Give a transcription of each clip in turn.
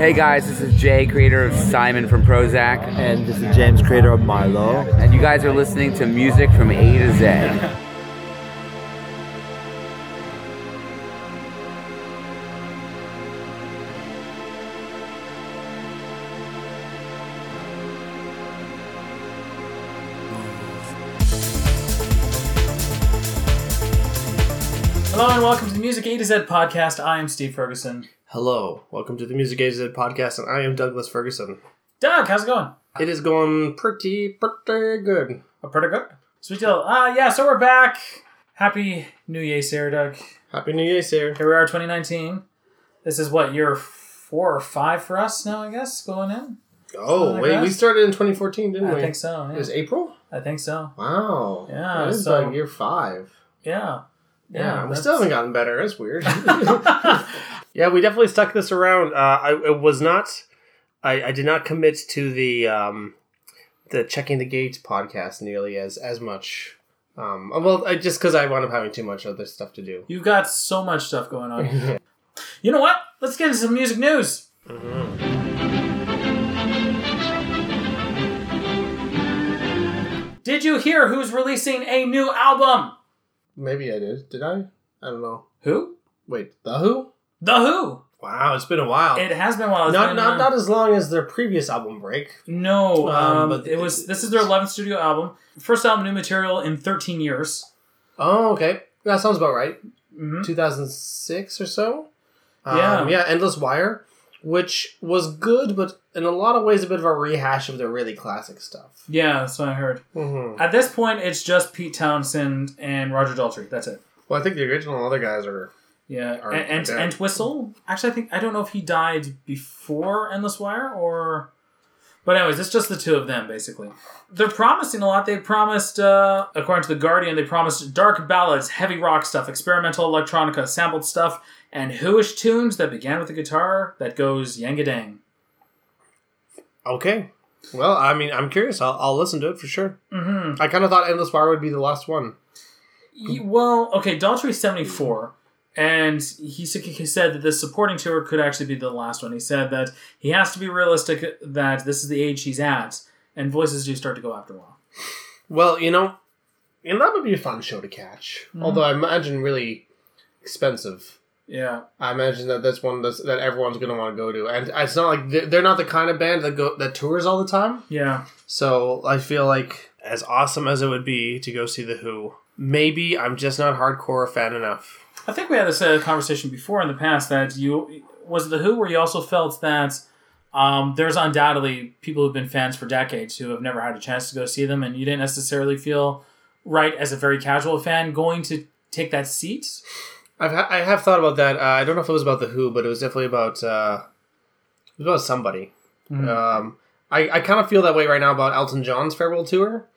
Hey guys, this is Jay, creator of Simon from Prozac, And this is James, creator of Milo. and you guys are listening to music from A to Z. Hello and welcome to the Music A to Z podcast. I am Steve Ferguson. Hello, welcome to the Music AZ podcast, and I am Douglas Ferguson. Doug, how's it going? It is going pretty, pretty good. Oh, pretty good. Sweet deal. Uh, yeah, so we're back. Happy New Year, Sarah Doug. Happy New Year, sir. Here we are, 2019. This is what, year four or five for us now, I guess, going in? Oh, wait, we started in 2014, didn't I we? I think so. It was April? I think so. Wow. Yeah, It is so- like year five. Yeah. Yeah, we still haven't gotten better. That's weird. yeah, we definitely stuck this around. Uh, I it was not. I, I did not commit to the um, the checking the gates podcast nearly as as much. Um, well, I, just because I wound up having too much other stuff to do. You've got so much stuff going on. yeah. you know what? Let's get into some music news. Did you hear who's releasing a new album? Maybe I did. Did I? I don't know. Who? Wait, the Who? The Who. Wow, it's been a while. It has been a while. It's not been, not uh, not as long as their previous album break. No, Um, um, but it was. This is their 11th studio album, first album new material in 13 years. Oh, okay, that sounds about right. hmm 2006 or so. Um, Yeah. yeah, Endless Wire, which was good, but in a lot of ways a bit of a rehash of their really classic stuff. Yeah, that's what I heard. Mm-hmm. At this point, it's just Pete Townshend and Roger Daltrey. That's it. Well, I think the original other guys are. Yeah, Are- and and, are dead. and Whistle. Actually, I think I don't know if he died before Endless Wire or. But anyways, it's just the two of them basically. They're promising a lot. They promised, uh, according to the Guardian, they promised dark ballads, heavy rock stuff, experimental electronica, sampled stuff, and whoish tunes that began with a guitar that goes yangadang. Okay. Well, I mean, I'm curious. I'll, I'll listen to it for sure. Mm-hmm. I kind of thought Endless Wire would be the last one. Well, okay, Daltrey's 74, and he, said that the supporting tour could actually be the last one. He said that he has to be realistic that this is the age he's at, and voices do start to go after a while. Well, you know, and that would be a fun show to catch. Mm-hmm. Although I imagine really expensive. Yeah. I imagine that that's one that's, that everyone's going to want to go to, and it's not like they're, they're not the kind of band that go that tours all the time. Yeah. So I feel like as awesome as it would be to go see the Who, maybe I'm just not hardcore fan enough. I think we had this uh, conversation before in the past that you was it the Who where you also felt that um, there's undoubtedly people who've been fans for decades who have never had a chance to go see them, and you didn't necessarily feel right as a very casual fan going to take that seat. I've ha- I have thought about that. Uh, I don't know if it was about the Who, but it was definitely about uh, it was about somebody. Um, I, I kind of feel that way right now about Elton John's farewell tour,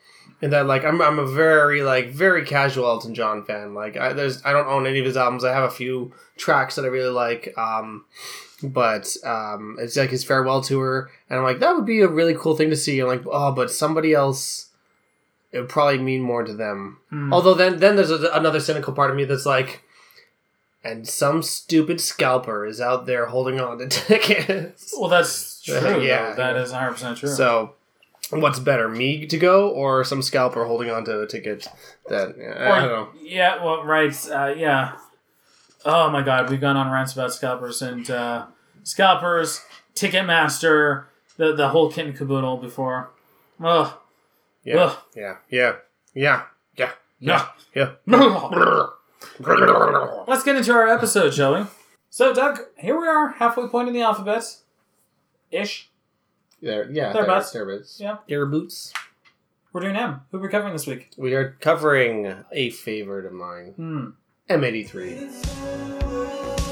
and that like I'm I'm a very like very casual Elton John fan. Like I there's I don't own any of his albums. I have a few tracks that I really like. Um, but um, it's like his farewell tour, and I'm like that would be a really cool thing to see. I'm like oh, but somebody else. It would probably mean more to them. Although then, then there's a, another cynical part of me that's like, and some stupid scalper is out there holding on to tickets. Well, that's true. Yeah, that 100 percent true. So, what's better, me to go or some scalper holding on to a ticket? That I don't know. Yeah, well, right. Uh, yeah. Oh my God, we've gone on rants about scalpers and uh, scalpers, Ticketmaster, the the whole kit and caboodle before. Ugh. Yeah, Ugh. yeah, yeah, yeah, yeah, Yeah. yeah. Let's get into our episode, shall we? So, Doug, here we are, halfway point in the alphabet, ish. There, yeah, Thereabouts. there, thereabouts. Yeah. Air boots. We're doing M. Who are we covering this week? We are covering a favorite of mine, Hmm. M83.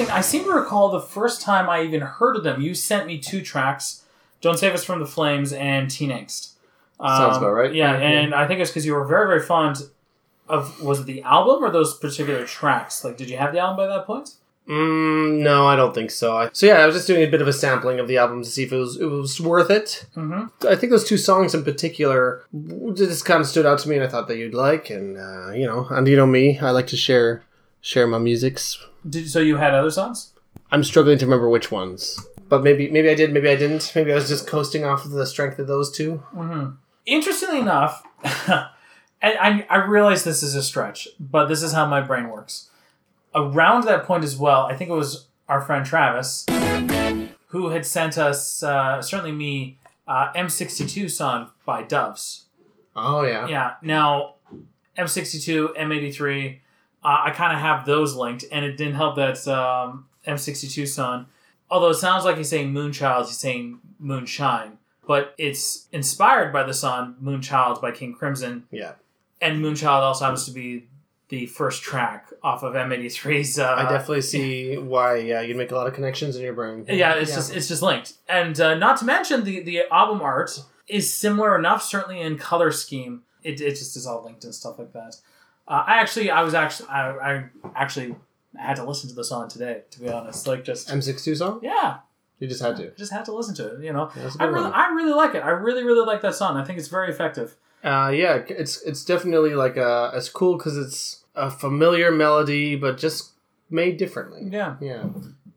Interesting. I seem to recall the first time I even heard of them, you sent me two tracks Don't Save Us from the Flames and Teen Angst. Um, Sounds about right. Yeah, and I think it's because you were very, very fond of, was it the album or those particular tracks? Like, did you have the album by that point? Mm, no, I don't think so. I, so yeah, I was just doing a bit of a sampling of the album to see if it was it was worth it. Mm-hmm. I think those two songs in particular just kind of stood out to me, and I thought that you'd like. And uh, you know, and you know me, I like to share share my musics. Did, so you had other songs? I'm struggling to remember which ones, but maybe maybe I did, maybe I didn't. Maybe I was just coasting off of the strength of those two. Mm-hmm. Interestingly enough, and I, I realize this is a stretch, but this is how my brain works. Around that point as well, I think it was our friend Travis who had sent us, uh, certainly me, uh, M62 song by Doves. Oh yeah, Yeah. Now, M62, M83, uh, I kind of have those linked, and it didn't help that um, M62 song, although it sounds like he's saying Moonchild, he's saying Moonshine, but it's inspired by the song Moonchild by King Crimson, yeah. and Moonchild also happens to be the first track off of M83's. Uh, I definitely see why. Yeah, you'd make a lot of connections in your brain. yeah, it's just it's just linked, and uh, not to mention the the album art is similar enough, certainly in color scheme. It, it just is all linked and stuff like that. Uh, I actually, I was actually, I, I actually had to listen to the song today, to be honest. Like just M62 song. yeah, You just had to. I just had to listen to it. You know, a I really, one. I really like it. I really, really like that song. I think it's very effective. Uh, yeah, it's it's definitely like uh, it's cool because it's a familiar melody, but just made differently. Yeah. Yeah.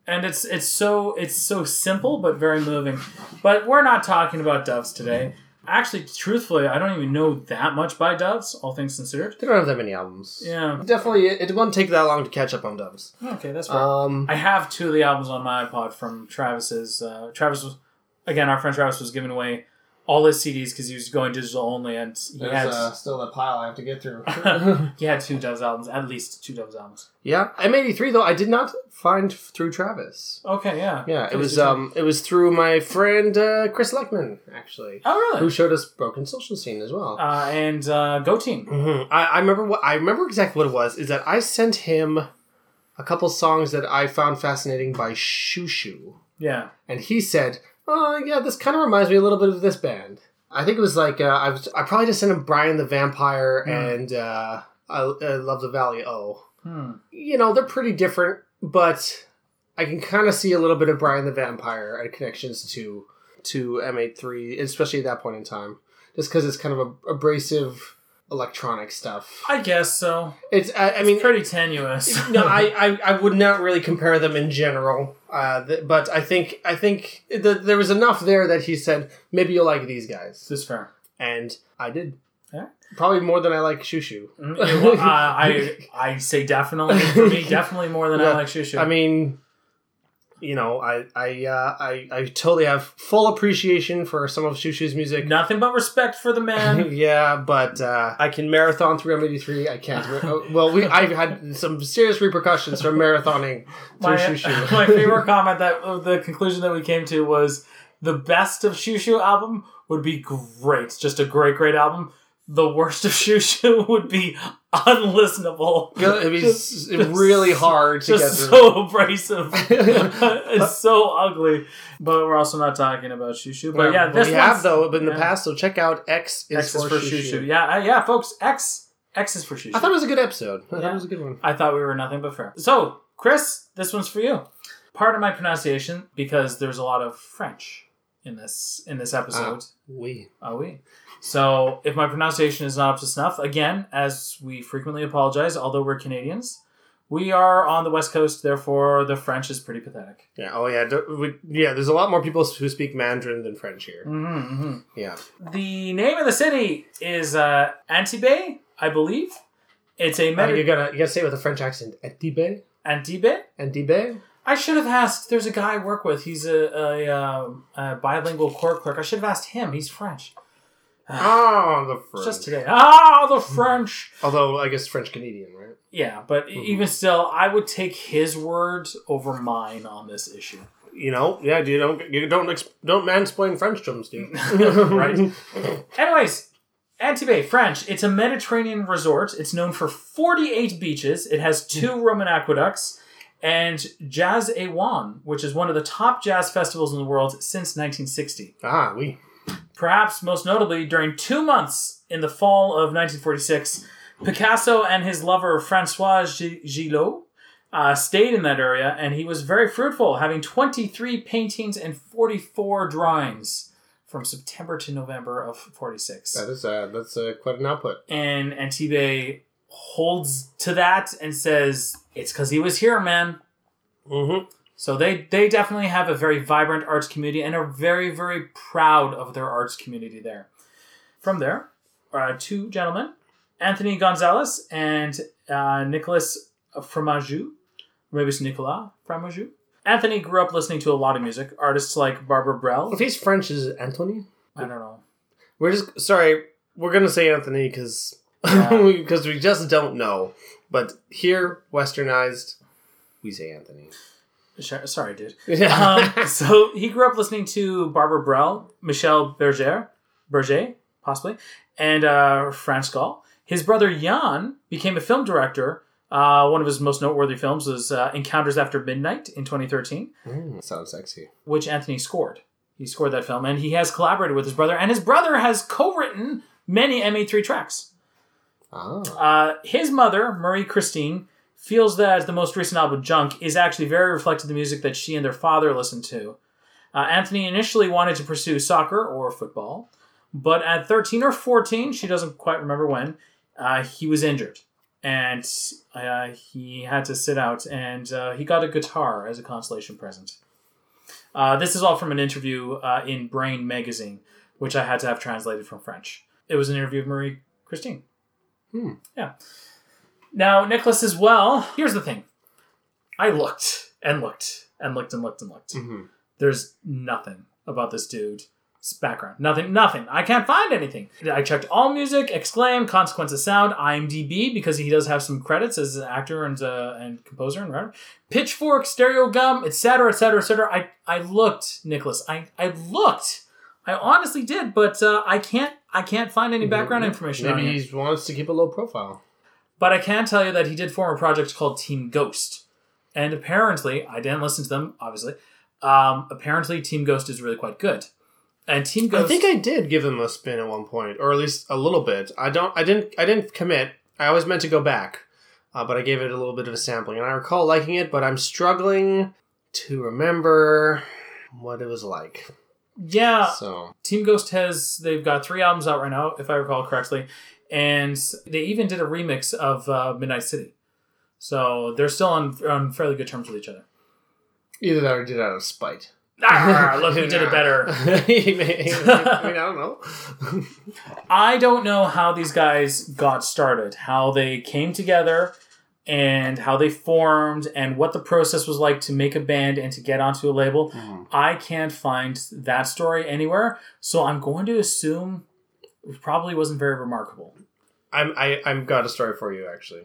and it's it's so it's so simple but very moving. But we're not talking about Doves today. Actually, truthfully, I don't even know that much by Doves, all things considered. They don't have that many albums. Yeah. Definitely, it, it won't take that long to catch up on Doves. Okay, that's fair. Um, I have two of the albums on my iPod from Travis's. Uh, Travis was, again, our friend Travis was giving away all his CDs because he was going digital only, and he had uh, still a pile I have to get through. he had two Doves albums, at least two Doves albums. yeah, M83 though I did not find through Travis. Okay, yeah, Yeah, it was um, it was through my friend uh, Chris Leckman actually, Oh, really? who showed us Broken Social Scene as well. uh, and uh, Go Team. Mhm. I, I remember what I remember exactly what it was. Is that I sent him a couple songs that I found fascinating by Xiu Xiu, Yeah. and he said, "Oh yeah, this kind of reminds me a little bit of this band." I think it was like uh, I was. I probably just sent him Brian the Vampire Hmm. and uh, I, I Love the Valley O. Hmm. You know, they're pretty different, but I can kind of see a little bit of Brian the Vampire and connections to to M83, especially at that point in time, just because it's kind of a, abrasive electronic stuff. I guess so. It's I, I mean, Pretty tenuous. no, I, I I would not really compare them in general, uh, th- but I think I think that there was enough there that he said maybe you'll like these guys, this is fair. and I did. Yeah. Probably more than I like Xiu Xiu. Mm, yeah, well, uh, I I say definitely for me definitely more than I like Xiu Xiu. I mean, you know, I I uh, I I totally have full appreciation for some of Xiu Xiu's music. nothing but respect for the man. yeah, but uh, I can marathon through M83. I can't. oh, well, we I've had some serious repercussions from marathoning through my, Xiu Xiu. my favorite comment that uh, the conclusion that we came to was the best of Xiu Xiu album would be great, just a great great album. The worst of Xiu Xiu would be unlistenable. It'd be Just- really hard to get Just through. so abrasive. it's so ugly. But we're also not talking about Xiu Xiu. But yeah, this we have though in the past. So check out X is, X for, is for Xiu Xiu. Shushu. Yeah, uh, yeah, folks. X X is for Xiu Xiu. I thought it was a good episode. I thought it was a good one. I thought we were nothing but fair. So, Chris, this one's for you. Part of my pronunciation because there's a lot of French in this in this episode. We. are we. So, if my pronunciation is not up to snuff, again, as we frequently apologize, although we're Canadians, we are on the West Coast. Therefore, the French is pretty pathetic. Yeah. Oh yeah. we, yeah. There's a lot more people who speak Mandarin than French here. hmm Yeah. The name of the city is uh, Antibes, I believe. It's a Uh, Medi- you gotta you gotta say it with a French accent. Antibes. Antibes. Antibes. I should have asked. There's a guy I work with. He's a, a, um, a bilingual court clerk. I should have asked him. He's French. Oh, the French. Just today. Ah, the French. Although I guess French Canadian, right? Yeah, but Mm-hmm. even still, I would take his word over mine on this issue. You know, yeah. You don't you don't ex- don't mansplain French to them, Steve. Right. Anyways, Antibes, French. It's a Mediterranean resort. It's known for 48 beaches. It has two Roman aqueducts. And Jazz à Juan, which is one of the top jazz festivals in the world since 1960. Ah, we. Perhaps most notably, during two months in the fall of 1946, Picasso and his lover Francois Gi- Gilot uh, stayed in that area, and he was very fruitful, having 23 paintings and 44 drawings from September to November of 46. That is uh, that's uh, quite an output. And Antibes holds to that and says, it's because he was here, man. Mm-hmm. So they they definitely have a very vibrant arts community and are very very proud of their arts community there. From there, uh, two gentlemen, Anthony Gonzalez and uh, Nicholas Fromageau, maybe it's Nicolas Fromageau. Anthony grew up listening to a lot of music, artists like Barbara Brel. If he's French, is it Anthony? I don't know. We're just sorry. We're gonna say Anthony because Yeah. because we just don't know. But here, westernized, we say Anthony. Sure- Sorry, dude. Um, so he grew up listening to Barbara Brel, Michel Berger, Berger, possibly, and uh, France Gall. His brother Yann became a film director. Uh, one of his most noteworthy films was uh, Encounters After Midnight in 2013, Mm, sounds sexy. which Anthony scored. He scored that film, and he has collaborated with his brother, and his brother has co-written many M83 tracks. Ah. Uh, his mother, Marie Christine, feels that the most recent album, Junk, is actually very reflective of the music that she and their father listened to. Uh, Anthony initially wanted to pursue soccer or football, but at 13 or 14, she doesn't quite remember when, uh, he was injured. And uh, he had to sit out, and uh, he got a guitar as a consolation present. Uh, this is all from an interview in Brain magazine, which I had to have translated from French. It was an interview of Marie Christine. Hmm. Yeah. Now, Nicholas as well. Here's the thing I looked and looked and looked and looked and looked. Mhm. There's nothing about this dude's background. Nothing, nothing. I can't find anything. I checked AllMusic, Exclaim, Consequence of Sound, IMDb, because he does have some credits as an actor and uh, and composer and writer. Pitchfork, Stereogum, etc., etc., etc. I I looked, Nicholas. I I looked. I honestly did, but uh, I can't I can't find any background information on Maybe he wants to keep a low profile. But I can tell you that he did form a project called Team Ghost. And apparently, I didn't listen to them, obviously. Um, apparently, Team Ghost is really quite good. And Team Ghost. I think I did give them a spin at one point, or at least a little bit. I don't. I didn't. I didn't commit. I always meant to go back, uh, but I gave it a little bit of a sampling, and I recall liking it. But I'm struggling to remember what it was like. Yeah, So Team Ghost has. They've got three albums out right now, if I recall correctly. And they even did a remix of uh, Midnight City. So they're still on, on fairly good terms with each other. either that or did it out of spite. Ah, look, we did it better. I mean, I don't know. I don't know how these guys got started, how they came together, and how they formed, and what the process was like to make a band and to get onto a label. Mhm. I can't find that story anywhere, so I'm going to assume it probably wasn't very remarkable. I'm. I, I've got a story for you actually.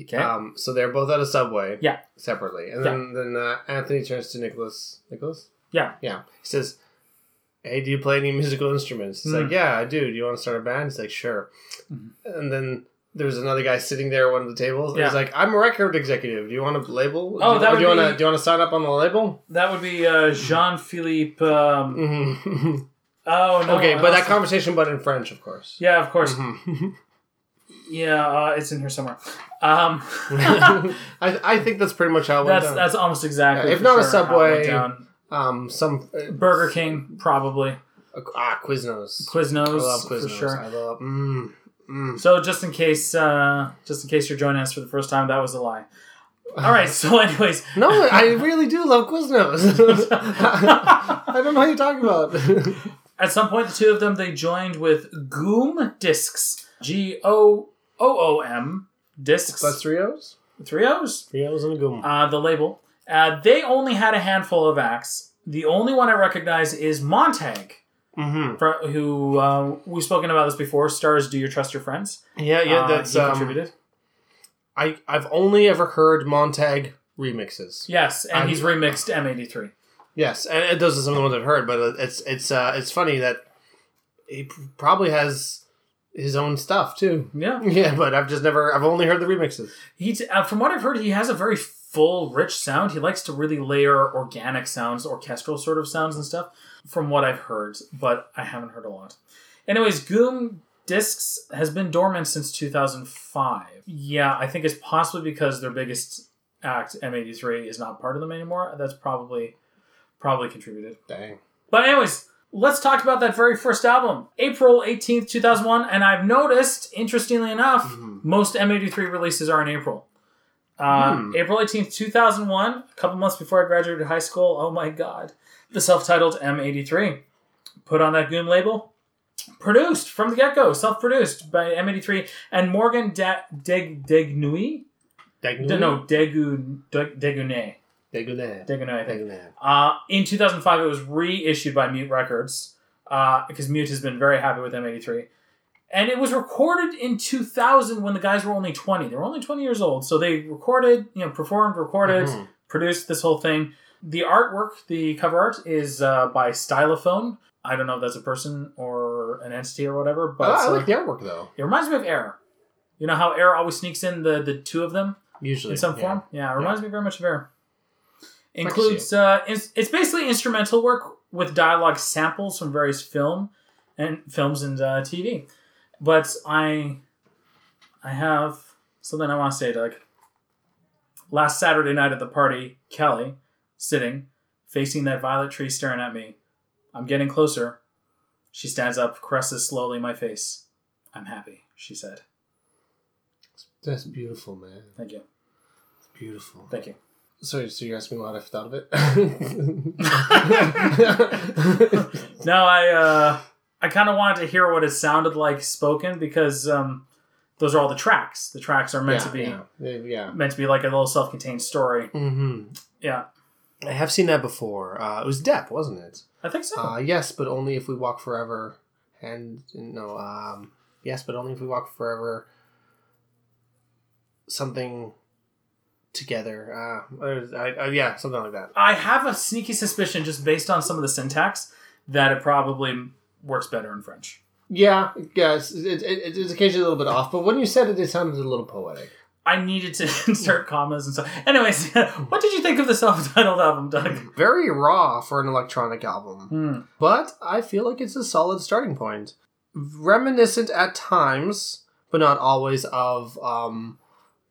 Okay. Um, so they're both at a subway. Yeah. Separately, and then then uh, Anthony turns to Nicholas. Nicholas. Yeah. Yeah. He says, "Hey, do you play any musical instruments?" He's Hmm. like, "Yeah, I do. Do you want to start a band?" He's like, "Sure." Mhm. And then there's another guy sitting there at one of the tables. Yeah. He's like, "I'm a record executive. Do you want to label? Oh, do, that would do you want be- to do you want to sign up on the label?" That would be uh, Jean Philippe. Um, hmm oh no. okay, but that conversation, but in French, of course. Yeah, of course. Mhm. Yeah, uh, it's in here somewhere. Um, I, I think that's pretty much how it went that's down. that's almost exactly. Yeah, if not a sure it Subway, um, some uh, Burger King probably. ah Quiznos. Quiznos. I Quiznos love for Quiznos. sure. I love. Mm, mm. So just in case, uh, just in case you're joining us for the first time, that was a lie. All right. So, anyways, No, I really do love Quiznos. I don't know what you're talking about. at some point, the two of them they joined with Goom Discs. G O O O M Discs. That's three O's. three O's. Three O's and a goom. Uh, the label. Uh, they only had a handful of acts. The only one I recognize is Montag, Mm-hmm. fr- who uh, we've spoken about this before. Stars "Do You Trust Your Friends?" Yeah, yeah. Uh, That's um, contributed. I I've only ever heard Montag remixes. Yes, and I'm- he's remixed M83. Yes, and those are some of the ones I've heard, but it's it's uh, it's funny that he probably has his own stuff too. Yeah, Yeah, but I've just never I've only heard the remixes. he. T- uh, from what I've heard, he has a very full, rich sound. He likes to really layer organic sounds, orchestral sort of sounds and stuff, from what I've heard, but I haven't heard a lot. Anyways, Goom Discs has been dormant since 2005. Yeah, I think it's possibly because their biggest act, M83, is not part of them anymore. That's probably probably contributed. Dang. But anyways, let's talk about that very first album, April 18th, 2001. And I've noticed, interestingly enough, Mhm. most M83 releases are in April. Uh, Hmm. April 18th, 2001, a couple months before I graduated high school. Oh my god. The self titled M83. Put on that Goom label. Produced from the get go, self produced by M83 and Morgan da- Deg Degnui? Dang. No, Degu, Deg- Degunet. Dagonet. Degunet, I think. Uh, in 2005, it was reissued by Mute Records uh, because Mute has been very happy with M83. And it was recorded in 2000 when the guys were only 20. They were only 20 years old. So they recorded, you know, performed, recorded, Mhm. produced this whole thing. The artwork, the cover art, is uh, by Stylophone. I don't know if that's a person or an entity or whatever, but I, I uh, like the artwork though. it reminds me of Air. You know how Air always sneaks in the, the two of them? Usually in some yeah. form. Yeah, it reminds me very much of Air. Includes uh, it's, it's basically instrumental work with dialogue samples from various film and films and uh, TV. But I I have something I want to say. Doug. last Saturday night at the party, Kelly sitting facing that violet tree, staring at me. I'm getting closer. She stands up, caresses slowly my face. I'm happy, she said. That's beautiful, man. Thank you. Beautiful. Thank you. Sorry, so you asked me what I thought of it. No, I uh, I kind of wanted to hear what it sounded like spoken because um, those are all the tracks. The tracks are meant yeah, to be yeah, yeah, meant to be like a little self-contained story. hmm Yeah, I have seen that before. Uh, it was Depp, wasn't it? I think so. Uh, yes, but only if we walk forever. And no, um, yes, but only if we walk forever. Something together. Uh, I, I, yeah, something like that. I have a sneaky suspicion, just based on some of the syntax, that it probably works better in French. Yeah, it's, it, it, it's occasionally a little bit off, but when you said it, it sounded a little poetic. I needed to insert commas and stuff. Anyways, what did you think of the self-titled album, Doug? Very raw for an electronic album. Hmm. but I feel like it's a solid starting point. Reminiscent at times, but not always, of um,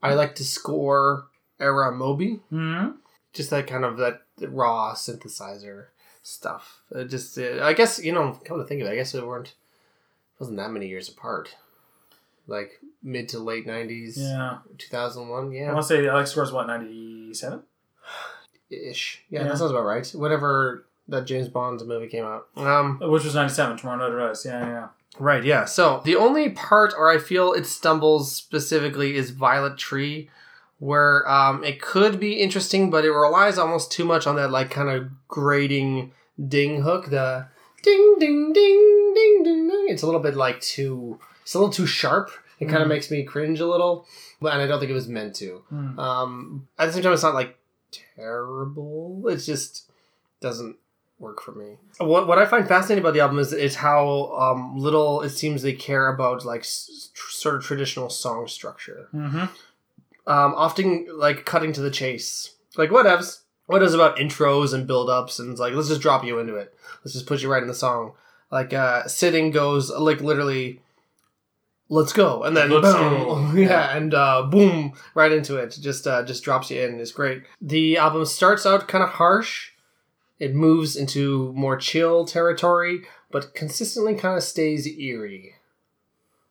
I like to score era Moby. Hmm. Just that kind of that raw synthesizer stuff. Uh, just uh, I guess you know, come to think of it, I guess it weren't wasn't that many years apart. Like mid to late nineties, Yeah. two thousand one, Yeah. I want to say Alex scores what ninety-seven. ish. Yeah, Yeah. that sounds about right. Whenever that James Bond movie came out, um, Which was 97, Tomorrow Never Dies. Yeah, yeah. Right, yeah. So the only part where I feel it stumbles specifically is Violet Tree, where um, it could be interesting, but it relies almost too much on that like kind of grating ding hook. The ding ding ding ding ding ding. It's a little bit like too. It's a little too sharp. It kind of Mhm. makes me cringe a little, but and I don't think it was meant to. Hmm. Um, at the same time, it's not like terrible. It just doesn't work for me. What what I find fascinating about the album is is how um, little it seems they care about like s- tr- sort of traditional song structure. Mm-hmm. Um, often like cutting to the chase. Like whatevs. What is about intros and build ups and it's like let's just drop you into it. Let's just put you right in the song. Like uh, sitting goes like literally. Let's go, and then Let's boom, go. yeah, and uh, boom, right into it. Just uh, just drops you in. It's great. The album starts out kind of harsh. It moves into more chill territory, but consistently kind of stays eerie,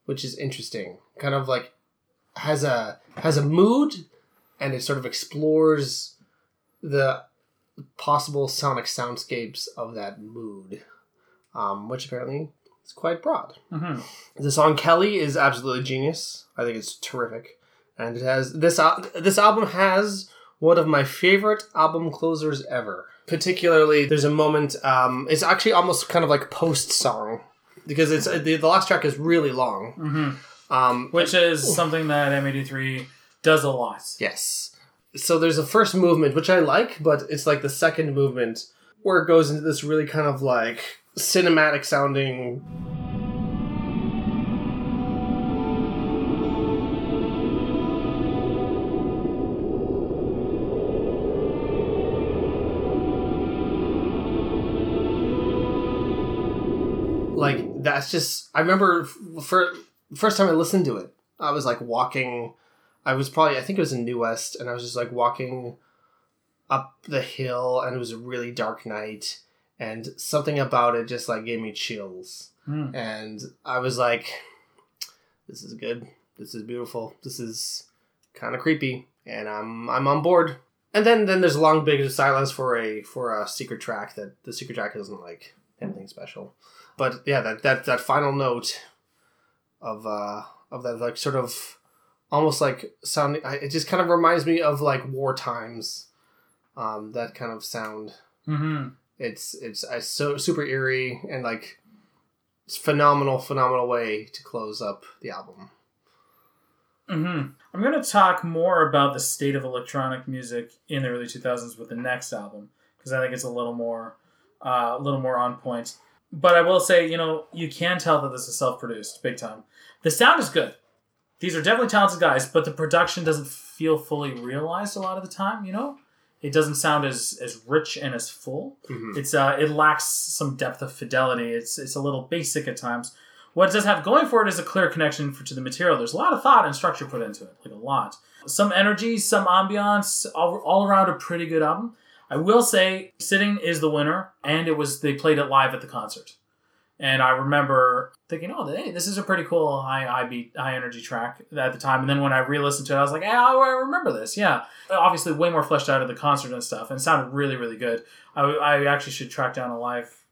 which is interesting. Kind of like has a has a mood, and it sort of explores the possible sonic soundscapes of that mood, um, which apparently is quite broad. Mm-hmm. The song Kelly is absolutely genius. I think it's terrific, and it has this al- this album has one of my favorite album closers ever. Particularly, there's a moment. Um, it's actually almost kind of like post song because it's the, the last track is really long. Mm-hmm. Um, Which is ooh. something that M83 does a lot. Yes. So there's a first movement, which I like, but it's like the second movement where it goes into this really kind of like cinematic sounding like that's just i remember for first time I listened to it, I was like walking. I was probably I think it was in New West, and I was just like walking up the hill, and it was a really dark night, and something about it just like gave me chills, Hmm. and I was like, "This is good. This is beautiful. This is kind of creepy," and I'm I'm on board. And then then there's a long big silence for a for a secret track that the secret track isn't like anything special, but yeah that that that final note of uh of that like sort of almost like sounding I- it just kind of reminds me of like war times um that kind of sound Mm-hmm. it's it's, it's so super eerie and like it's phenomenal phenomenal way to close up the album Mm-hmm. I'm going to talk more about the state of electronic music in the early 2000s with the next album because I think it's a little more, uh, a little more on point. But I will say, you know, you can tell that this is self-produced, big time. The sound is good. These are definitely talented guys, but the production doesn't feel fully realized a lot of the time. You know, it doesn't sound as as rich and as full. It's uh, it lacks some depth of fidelity. It's it's a little basic at times. What it does have going for it is a clear connection for, to the material. There's a lot of thought and structure put into it, like a lot. Some energy, some ambiance, all, all around a pretty good album. I will say, Sitting is the winner, and it was they played it live at the concert. And I remember thinking, oh, hey, this is a pretty cool high high beat, high energy track at the time. And then when I re-listened to it, I was like, yeah, I remember this. Yeah, obviously way more fleshed out at the concert and stuff, and sounded really, really good. I, I actually should track down a live,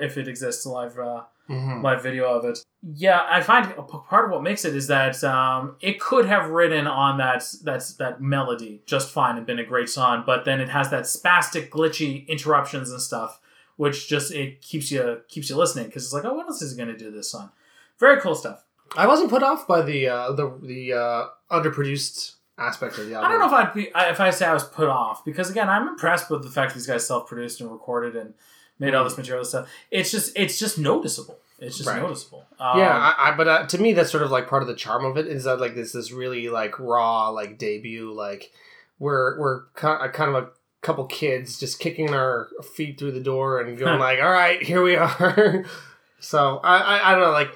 if it exists, a live uh, Mhm. live video of it. Yeah, I find part of what makes it is that um, it could have ridden on that that that melody just fine and been a great song, but then it has that spastic, glitchy interruptions and stuff, which just it keeps you keeps you listening because it's like, oh, what else is he going to do this song? Very cool stuff. I wasn't put off by the uh, the the uh, underproduced aspect of the album. I don't know if I'd be I- if I say I was put off because again, I'm impressed with the fact these guys self-produced and recorded and made all this material stuff. It's just it's just noticeable. It's just Right. noticeable. Um, yeah, I, I, but uh, to me, that's sort of like part of the charm of it is that like this this really like raw like debut like we're we're kind of, kind of a couple kids just kicking our feet through the door and going like, all right, here we are. so I, I I don't know like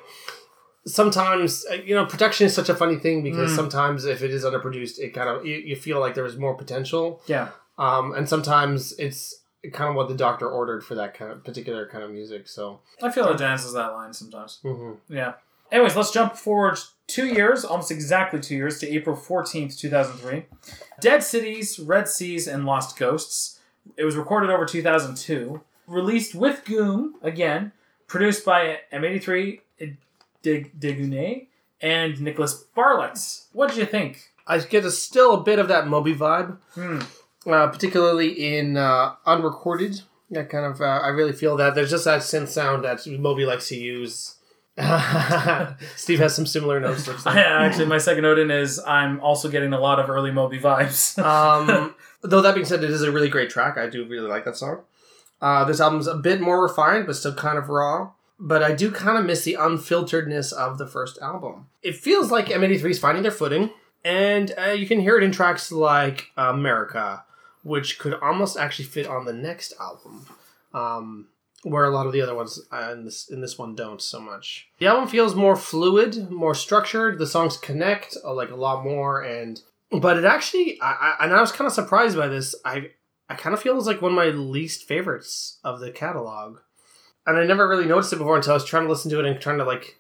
sometimes uh, you know production is such a funny thing because Mm. sometimes if it is underproduced, it kind of you, you feel like there was more potential, yeah. um, and sometimes it's kind of what the doctor ordered for that kind of particular kind of music. So. I feel it dances that line sometimes. mhm. Yeah. Anyways, let's jump forward two years, almost exactly two years, to April 14th, 2003. Dead Cities, Red Seas, and Lost Ghosts. It was recorded over 2002. Released with Goom, again. Produced by M83 De- Degunet and Nicholas Barlett. What did you think? I get a, still a bit of that Moby vibe, Hmm. Uh, particularly in uh, unrecorded. That kind of, uh, I really feel that there's just that synth sound that Moby likes to use. Steve has some similar notes. I, actually, my second note in is I'm also getting a lot of early Moby vibes. um, though that being said, it is a really great track. I do really like that song. Uh, this album's a bit more refined, but still kind of raw. But I do kind of miss the unfilteredness of the first album. It feels like M83 is finding their footing, and uh, you can hear it in tracks like America, which could almost actually fit on the next album, um, where a lot of the other ones uh, in this in this one don't so much. The album feels more fluid, more structured. The songs connect uh, like a lot more, and but it actually, I, I and I was kind of surprised by this. I I kind of feel it's like one of my least favorites of the catalog, and I never really noticed it before until I was trying to listen to it and trying to like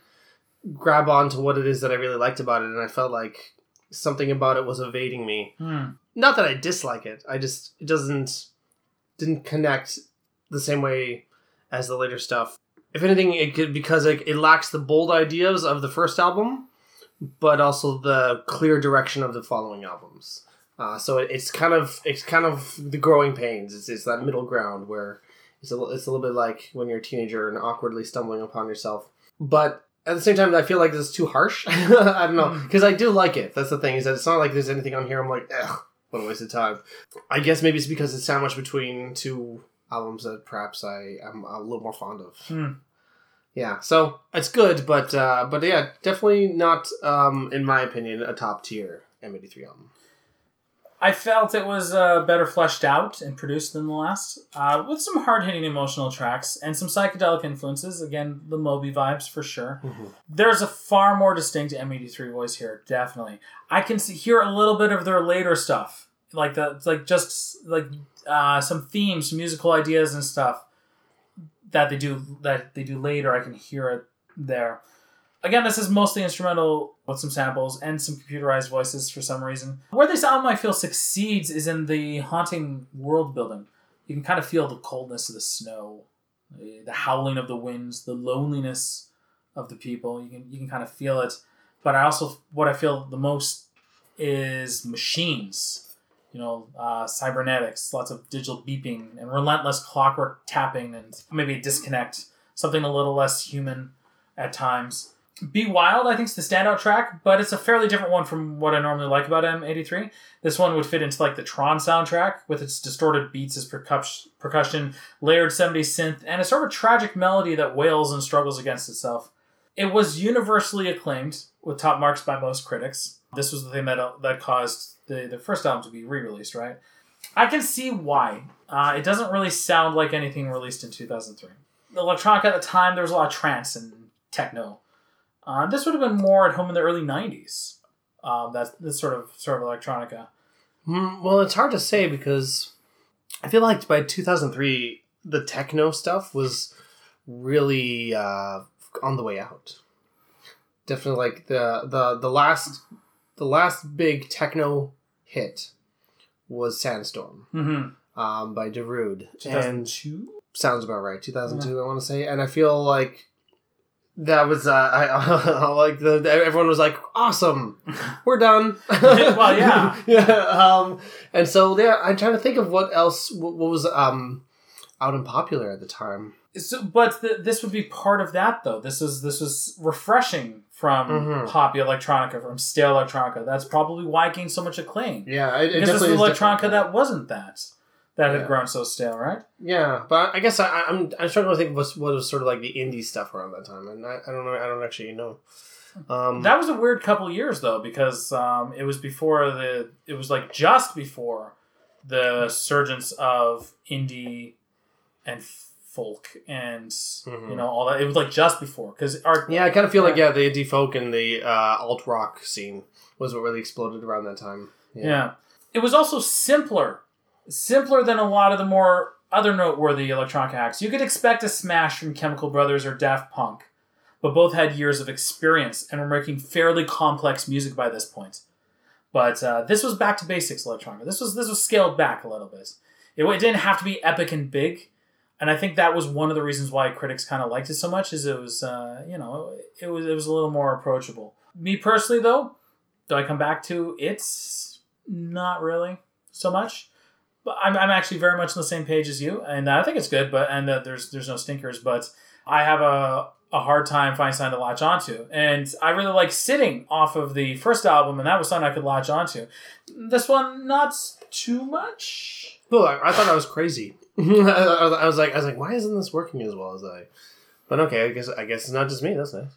grab on to what it is that I really liked about it, and I felt like something about it was evading me. Hmm. Not that I dislike it, I just it doesn't didn't connect the same way as the later stuff. If anything, it could because it, it lacks the bold ideas of the first album, but also the clear direction of the following albums. Uh, so it, it's kind of it's kind of the growing pains. It's, it's that middle ground where it's a, it's a little bit like when you're a teenager and awkwardly stumbling upon yourself. But at the same time, I feel like this is too harsh. I don't know because I do like it. That's the thing is that it's not like there's anything on here. I'm like, ugh, what a waste of time. I guess maybe it's because it's sandwiched between two albums that perhaps I am a little more fond of. Hmm. Yeah, so it's good, but uh, but yeah, definitely not, um, in my opinion, a top tier M83 album. I felt it was uh, better fleshed out and produced than the last, uh, with some hard hitting emotional tracks and some psychedelic influences. Again, the Moby vibes for sure. There's a far more distinct M83 voice here, definitely. I can see, hear a little bit of their later stuff, like the like just like uh, some themes, musical ideas and stuff that they do that they do later. I can hear it there. Again, this is mostly instrumental with some samples and some computerized voices for some reason. Where this album I feel succeeds is in the haunting world building. You can kind of feel the coldness of the snow, the howling of the winds, the loneliness of the people. You can you can kind of feel it. But I also what I feel the most is machines. You know, uh, cybernetics, lots of digital beeping and relentless clockwork tapping, and maybe disconnect, something a little less human at times. Be Wild, I think, is the standout track, but it's a fairly different one from what I normally like about M83. This one would fit into like the Tron soundtrack with its distorted beats percuss- percussion, layered 70s synth, and a sort of tragic melody that wails and struggles against itself. It was universally acclaimed with top marks by most critics. This was the thing that that caused the, the first album to be re-released, right? I can see why. Uh, it doesn't really sound like anything released in 2003. The electronica at the time, there was a lot of trance and techno. Uh, this would have been more at home in the early 90s. Um, that's this sort of sort of electronica. Mm, well, it's hard to say because I feel like by 2003, the techno stuff was really uh, on the way out. Definitely, like the the the last the last big techno hit was Sandstorm Mm-hmm. um, by Darude, and 2002? sounds about right. 2002, I want to say, and I feel like that was uh, I, I like the everyone was like awesome, we're done. Well, yeah. yeah. Um, and so yeah, I'm trying to think of what else what, what was um out and popular at the time. So, but th- this would be part of that, though. This is this was refreshing from Mhm. poppy electronica, from stale electronica. That's probably why it gained so much acclaim. Yeah, it, it because this was is electronica different. that wasn't that, that Yeah. had grown so stale, right? Yeah, but I guess I, I'm I'm struggling to think of what's, what was sort of like the indie stuff around that time, and I, I don't know. I don't actually know. Um, That was a weird couple years though, because um, it was before the. It was like just before the surgence of indie and folk and Mhm. you know all that. It was like just before because our yeah, I kind of feel like yeah, the indie folk and the uh, alt rock scene was what really exploded around that time. Yeah. It was also simpler. Simpler than a lot of the more other noteworthy electronic acts. You could expect a smash from Chemical Brothers or Daft Punk, but both had years of experience and were making fairly complex music by this point. But uh, this was back to basics electronica. This was this was scaled back a little bit. It, it didn't have to be epic and big, and I think that was one of the reasons why critics kind of liked it so much. Is it was uh, you know it was it was a little more approachable. Me personally though, do I come back to it's not really so much. But I'm, I'm actually very much on the same page as you, and I think it's good. But and that there's there's no stinkers. But I have a a hard time finding something to latch onto, and I really like sitting off of the first album, and that was something I could latch onto. This one, not too much. Cool. I, I thought I was crazy. I, I was like, I was like, why isn't this working as well as I? But okay, I guess I guess it's not just me. That's nice.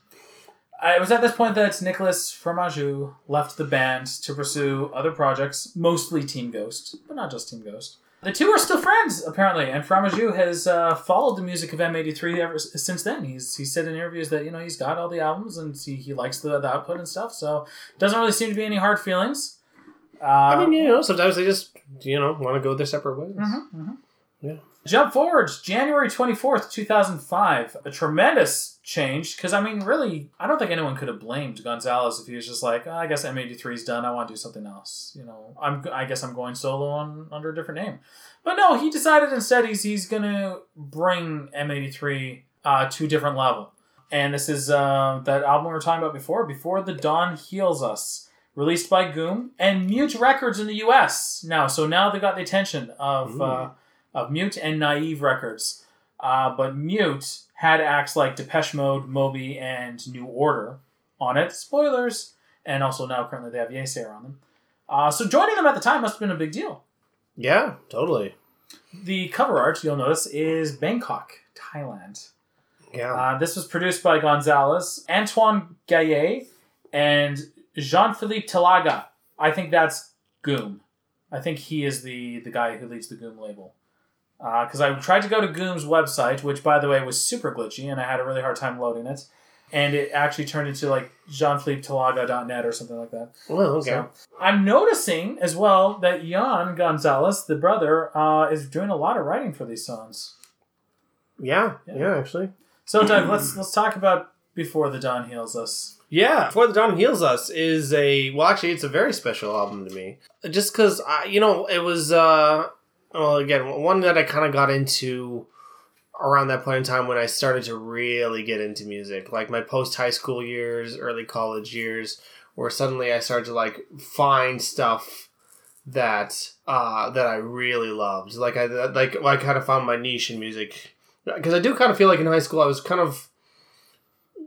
Uh, It was at this point that Nicholas Fromageau left the band to pursue other projects, mostly Team Ghost, but not just Team Ghost. The two are still friends, apparently, and Fromageau has uh, followed the music of M83 ever since then. He's he said in interviews that you know he's got all the albums and he, he likes the, the output and stuff, so doesn't really seem to be any hard feelings. Uh, I mean, you know, sometimes they just you know want to go their separate ways. Mhm, mhm. Yeah. Jump forward, January 24th, 2005. A tremendous change, because, I mean, really, I don't think anyone could have blamed Gonzalez if he was just like, "Oh, I guess M83 is done, I want to do something else. You know, I'm, I guess I'm going solo on under a different name. But no, he decided instead he's, he's going to bring M83 uh, to a different level. And this is uh, that album we were talking about before, Before the Dawn Heals Us, released by Goom and Mute Records in the US now. So now they got the attention of. Uh, of Mute and Naive Records. Uh, but Mute had acts like Depeche Mode, Moby, and New Order on it. Spoilers. And also now currently they have Yeasayer on them. Uh, so joining them at the time must have been a big deal. Yeah, totally. The cover art, you'll notice, is Bangkok, Thailand. Yeah. Uh, this was produced by Gonzalez, Antoine Gaillet, and Jean Philippe Talaga. I think that's Gooom. I think he is the the guy who leads the Gooom label. Because I tried to go to Gooom's website, which by the way was super glitchy, and I had a really hard time loading it. And it actually turned into like jeanphilippe or something like that. Well, okay. So, I'm noticing as well that Yann Gonzalez, the brother, uh, is doing a lot of writing for these songs. yeah, Yeah. yeah, actually. So Doug, let's let's talk about before the dawn heals us. Yeah, Before the Dawn Heals Us is a well, actually, it's a very special album to me. Just because I, you know, it was uh, well, again, one that I kind of got into around that point in time when I started to really get into music, like my post high school years, early college years, where suddenly I started to like find stuff that uh that I really loved. Like I like I kind of found my niche in music because I do kind of feel like in high school I was kind of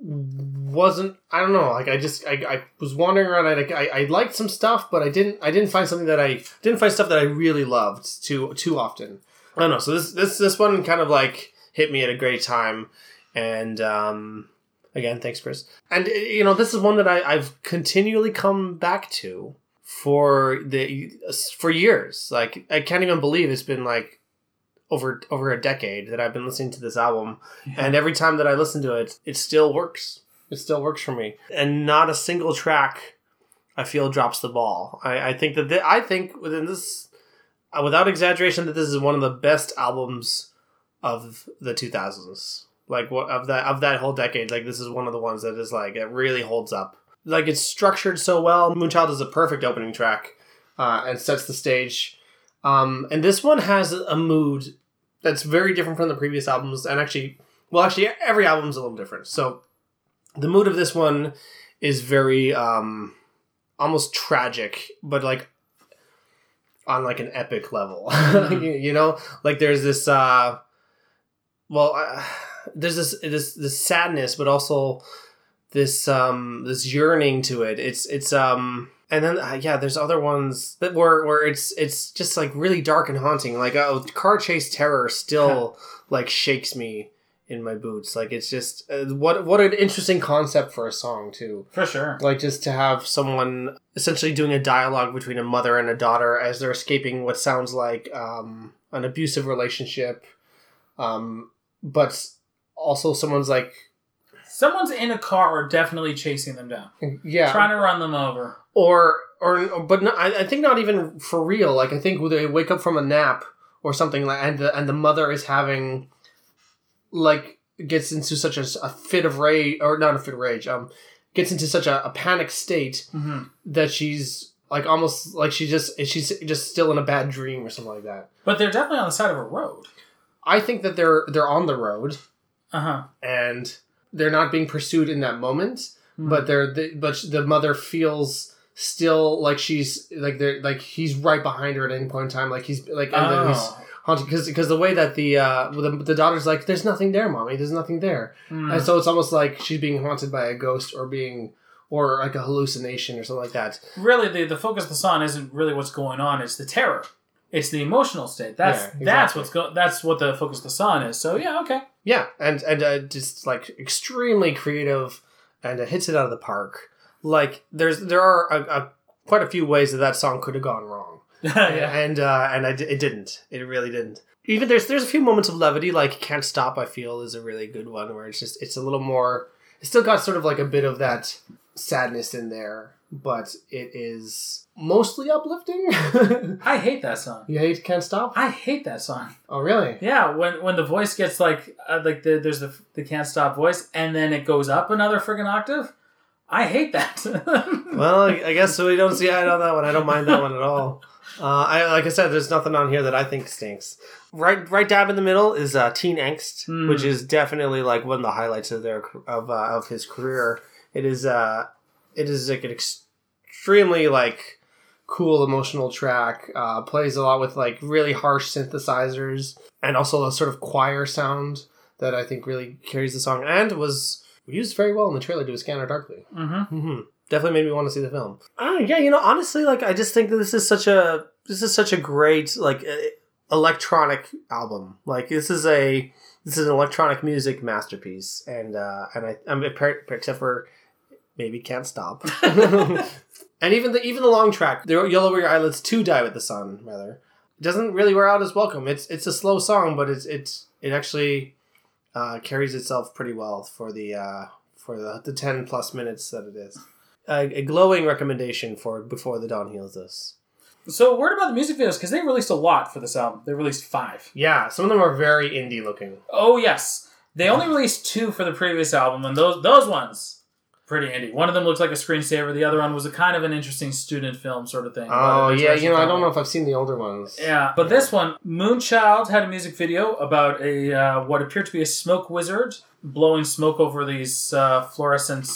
wasn't I don't know like I just I, I was wandering around I, I I liked some stuff but I didn't I didn't find something that I didn't find stuff that I really loved too too often. I don't know so this this this one kind of like hit me at a great time and um again thanks Chris. And uh, you know this is one that I, I've continually come back to for the for years. Like I can't even believe it's been like over over a decade that I've been listening to this album and every time that I listen to it, it still works. It still works for me, and not a single track I feel drops the ball. I, I think that thi- I think within this, uh, without exaggeration, that this is one of the best albums of the two thousands. Like what of that of that whole decade. Like this is one of the ones that is like it really holds up. Like it's structured so well. Moonchild is a perfect opening track, uh, and sets the stage. Um, and this one has a mood that's very different from the previous albums, and actually, well, actually, every album's a little different. So, the mood of this one is very um, almost tragic, but like on like an epic level. you, you know, like there's this. Uh, well, uh, there's this this this sadness, but also this um this yearning to it. It's it's um and then uh, yeah, there's other ones that where where it's it's just like really dark and haunting. Like oh, car chase terror still like shakes me in my boots. Like it's just uh, what what an interesting concept for a song too. For sure. Like just to have someone essentially doing a dialogue between a mother and a daughter as they're escaping what sounds like um, an abusive relationship, um, but also someone's like Someone's in a car or definitely chasing them down, yeah trying to run them over. or or but no, I, I think not even for real. Like I think they wake up from a nap or something like, and the and the mother is having like gets into such a, a fit of rage or not a fit of rage. Um, gets into such a, a panic state hmm that she's like almost like she just she's just still in a bad dream or something like that. But they're definitely on the side of a road. I think that they're they're on the road Uh huh. and they're not being pursued in that moment, but they're the, but the mother feels still like she's like they're like he's right behind her at any point in time. Like he's like and then he's Oh. haunted because because the way that the uh the, the daughter's like there's nothing there mommy. There's nothing there. Hmm. and so it's almost like she's being haunted by a ghost or being or like a hallucination or something like that. Really the, the focus of the song isn't really what's going on. It's the terror. It's the emotional state. That's Yeah, exactly. that's what's go- that's what the focus of the song is. So yeah okay Yeah, and and uh, just like extremely creative, and uh, hits it out of the park. Like there's there are a, a, quite a few ways that that song could have gone wrong, yeah and uh, and I d it didn't. It really didn't. Even there's there's a few moments of levity, like "Can't Stop." I feel is a really good one where it's just it's a little more. It's still got sort of like a bit of that sadness in there, but it is mostly uplifting. i hate that song you hate "Can't Stop"? i hate that song Oh, really? yeah when when the voice gets like uh, like the, there's the the can't stop voice and then it goes up another friggin' octave i hate that Well, I I guess we don't see eye on that one. I don't mind that one at all. Uh, I like I said, there's nothing on here that I think stinks. Right, right dab in the middle is uh, Teen Angst, Hmm. which is definitely like one of the highlights of their of uh, of his career. It is uh, it is like an extremely like cool emotional track. Uh, plays a lot with like really harsh synthesizers and also a sort of choir sound that I think really carries the song and was used very well in the trailer to A Scanner Darkly. hmm hmm Definitely made me want to see the film. Uh, yeah, you know, honestly, like I just think that this is such a this is such a great like electronic album. Like this is a this is an electronic music masterpiece, and uh, and I I'm except for maybe can't stop. and even the even the long track, the Yellow Were Your Eyelids to Die with the Sun, rather, doesn't really wear out as welcome. It's it's a slow song, but it's it's it actually uh, carries itself pretty well for the uh, for the, the ten plus minutes that it is. A, a glowing recommendation for Before the Dawn Heals Us. So, word about the music videos because they released a lot for this album. They released five. Yeah, some of them are very indie looking. Oh yes, they only released two for the previous album, and those those ones pretty indie. One of them looks like a screensaver. The other one was a kind of an interesting student film sort of thing. Oh yeah, you know I don't know if I've seen the older ones. Yeah, but this one, Moonchild had a music video about a uh, what appeared to be a smoke wizard blowing smoke over these uh, fluorescent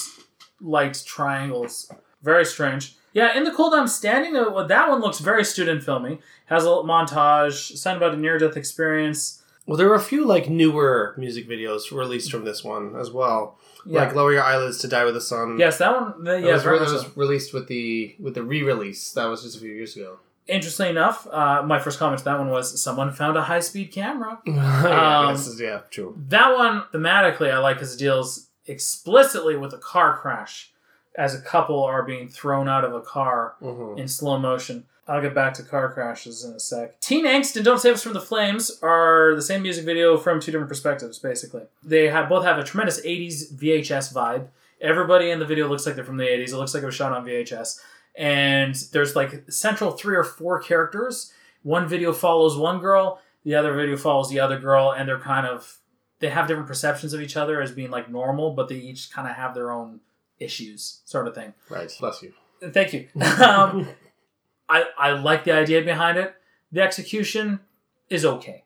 light triangles. Very strange. Yeah, in the cold I'm standing. Uh, that one looks very student filmy. Has a little montage, something about a near death experience. Well, there were a few like newer music videos released from this one as well. Yeah. Like "Lower Your Eyelids to Die with the Sun." yes, that one. The, That yeah, was, that was so. released with the with the re-release. That was just a few years ago. Interestingly enough, uh, my first comment to that one was someone found a high speed camera. yeah, Um, is- yeah, true. That one thematically I like because it deals explicitly with a car crash as a couple are being thrown out of a car Mhm. in slow motion. I'll get back to car crashes in a sec. Teen Angst and Don't Save Us from the Flames are the same music video from two different perspectives, basically. They have both have a tremendous 80s VHS vibe. Everybody in the video looks like they're from the 80s. It looks like it was shot on VHS. And there's like central three or four characters. One video follows one girl, the other video follows the other girl, and they're kind of they have different perceptions of each other as being like normal, but they each kind of have their own issues, sort of thing. Right. Bless you. Thank you. Um, I I like the idea behind it. The execution is okay.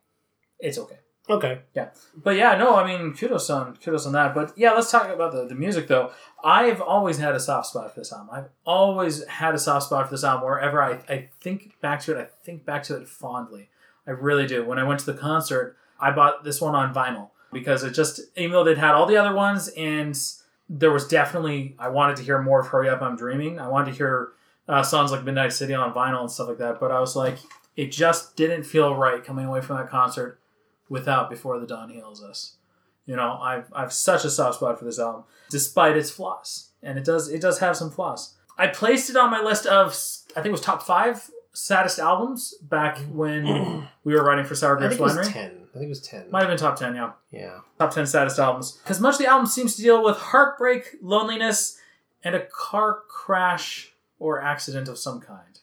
It's okay. Okay. Yeah. But yeah, no, I mean, kudos on kudos on that. But yeah, let's talk about the, the music though. I've always had a soft spot for this album. I've always had a soft spot for this album. Wherever I, I think back to it, I think back to it fondly. I really do. When I went to the concert, I bought this one on vinyl because it just even though they'd had all the other ones and there was definitely I wanted to hear more of Hurry Up I'm Dreaming. I wanted to hear uh, songs like Midnight City on vinyl and stuff like that. But I was like, it just didn't feel right coming away from that concert without Before the Dawn Heals Us. You know, I've I've such a soft spot for this album, despite its flaws, and it does it does have some flaws. I placed it on my list of I think it was top five saddest albums back when we were writing for Sour I Grapes think it was Winery. ten. I think it was ten. Might have been top ten, yeah. yeah. Top ten saddest albums. Because much of the album seems to deal with heartbreak, loneliness, and a car crash or accident of some kind.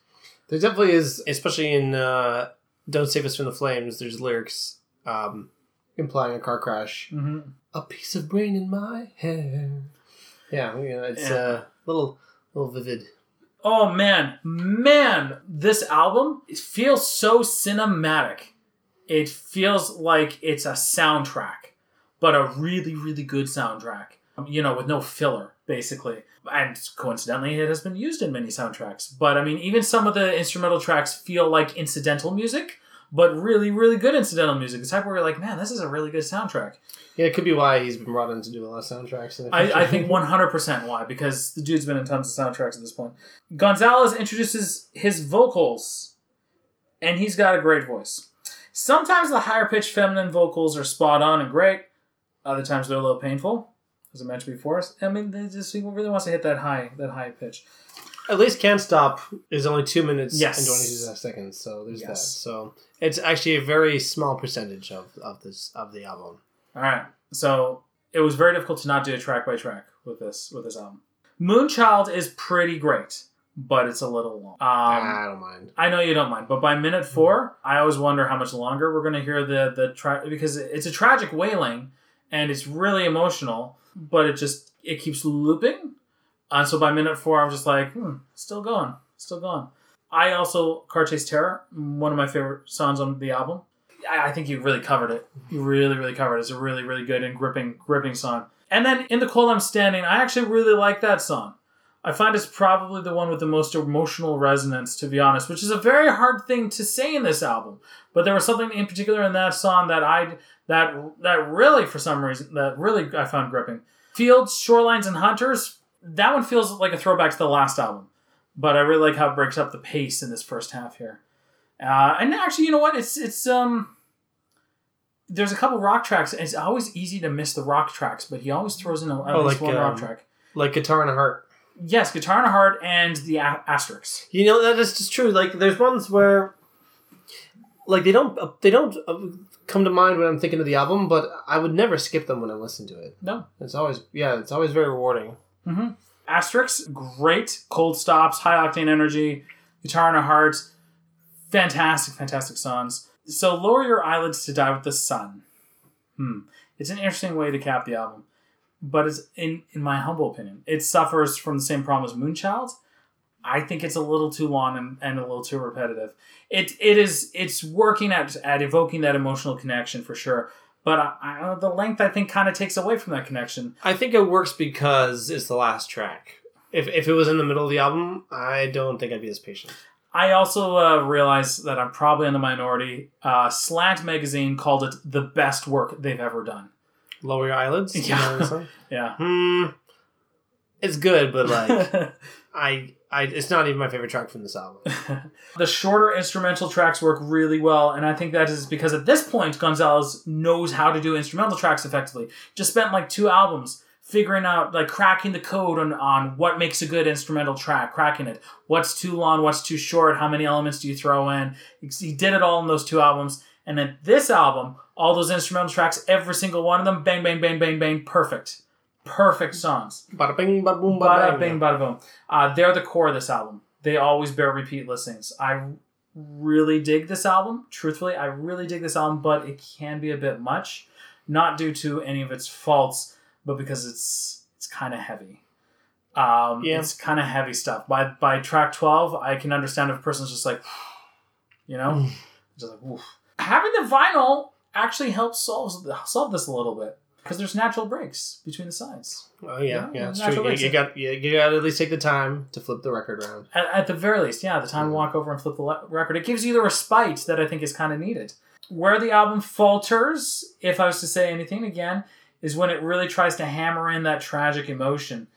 There definitely is, especially in uh, "Don't Save Us from the Flames." There's lyrics um, implying a car crash. Mm-hmm. A piece of brain in my hair. Yeah, you know, it's Yeah. a uh, little, little vivid. Oh man, man, this album it feels so cinematic. It feels like it's a soundtrack, but a really, really good soundtrack. You know, with no filler, basically. And coincidentally, it has been used in many soundtracks. But I mean, even some of the instrumental tracks feel like incidental music, but really, really good incidental music. The type where you're like, man, this is a really good soundtrack. Yeah, it could be why he's been brought in to do a lot of soundtracks. I, I think 100% why, because the dude's been in tons of soundtracks at this point. Gonzalez introduces his vocals, and he's got a great voice. Sometimes the higher pitched feminine vocals are spot on and great, other times they're a little painful, as I mentioned before. I mean, they just he really wants to hit that high, that high pitch. At least "Can't Stop" is only two minutes Yes. and twenty two seconds, so there's that. So it's actually a very small percentage of, of this of the album. All right, so it was very difficult to not do a track by track with this with this album. Moonchild is pretty great, but it's a little long. Um, I don't mind. I know you don't mind, but by minute four, I always wonder how much longer we're going to hear the the tra- because it's a tragic wailing and it's really emotional, but it just it keeps looping. And so by minute four, I'm just like, hmm, still going, still going. I also Car Chase Terror, one of my favorite songs on the album. I, I think you really covered it. You really, really covered it. It's a really, really good and gripping, gripping song. And then in the cold I'm standing, I actually really like that song. I find it's probably the one with the most emotional resonance, to be honest, which is a very hard thing to say in this album. But there was something in particular in that song that I that that really, for some reason, that really I found gripping. Fields, Shorelines, and Hunters. That one feels like a throwback to the last album, but I really like how it breaks up the pace in this first half here. Uh, and actually, you know what? It's it's um. There's a couple rock tracks. and It's always easy to miss the rock tracks, but he always throws in a, at Oh, least like, one rock um, track. Like "Guitar and a Heart." Yes, Guitar and a Heart and the a- Asterisk. You know that is just true. Like there's ones where, like they don't uh, they don't uh, come to mind when I'm thinking of the album, but I would never skip them when I listen to it. No. It's always yeah, it's always very rewarding. Asterisk, great. Cold Stops, High Octane Energy, Guitar and a Heart. Fantastic, fantastic songs. So Lower Your Eyelids to Die with the Sun. Hmm. It's an interesting way to cap the album. But it's in in my humble opinion, it suffers from the same problem as Moonchild. I think it's a little too long and, and a little too repetitive. It it is it's working at at evoking that emotional connection for sure. But I, I, the length I think kind of takes away from that connection. I think it works because it's the last track. If if it was in the middle of the album, I don't think I'd be as patient. I also uh, realize that I'm probably in the minority. Uh, Slant magazine called it the best work they've ever done. Lower your eyelids. You know what I'm saying? Yeah. hmm. It's good, but like I I it's not even my favorite track from this album. the shorter instrumental tracks work really well, and I think that is because at this point Gonzalez knows how to do instrumental tracks effectively. Just spent like two albums figuring out, like cracking the code on, on what makes a good instrumental track, cracking it. What's too long, what's too short, how many elements do you throw in? He did it all in those two albums. And then this album, all those instrumental tracks, every single one of them, bang, bang, bang, bang, bang, perfect. Perfect songs. Bada bing, bada boom, Bada bada bing, bang. bada boom. Uh, they're the core of this album. They always bear repeat listings. I really dig this album. Truthfully, I really dig this album, but it can be a bit much. Not due to any of its faults, but because it's it's kind of heavy. Um, Yeah. It's kind of heavy stuff. By by track twelve, I can understand if a person's just like, you know, just like, oof. Having the vinyl actually helps solve solve this a little bit because there's natural breaks between the sides. Oh yeah, Yeah, yeah, natural true. You, you got you, you got to at least take the time to flip the record around. At, at the very least, yeah, the time to walk over and flip the le- record. It gives you the respite that I think is kind of needed. Where the album falters, if I was to say anything again, is when it really tries to hammer in that tragic emotion.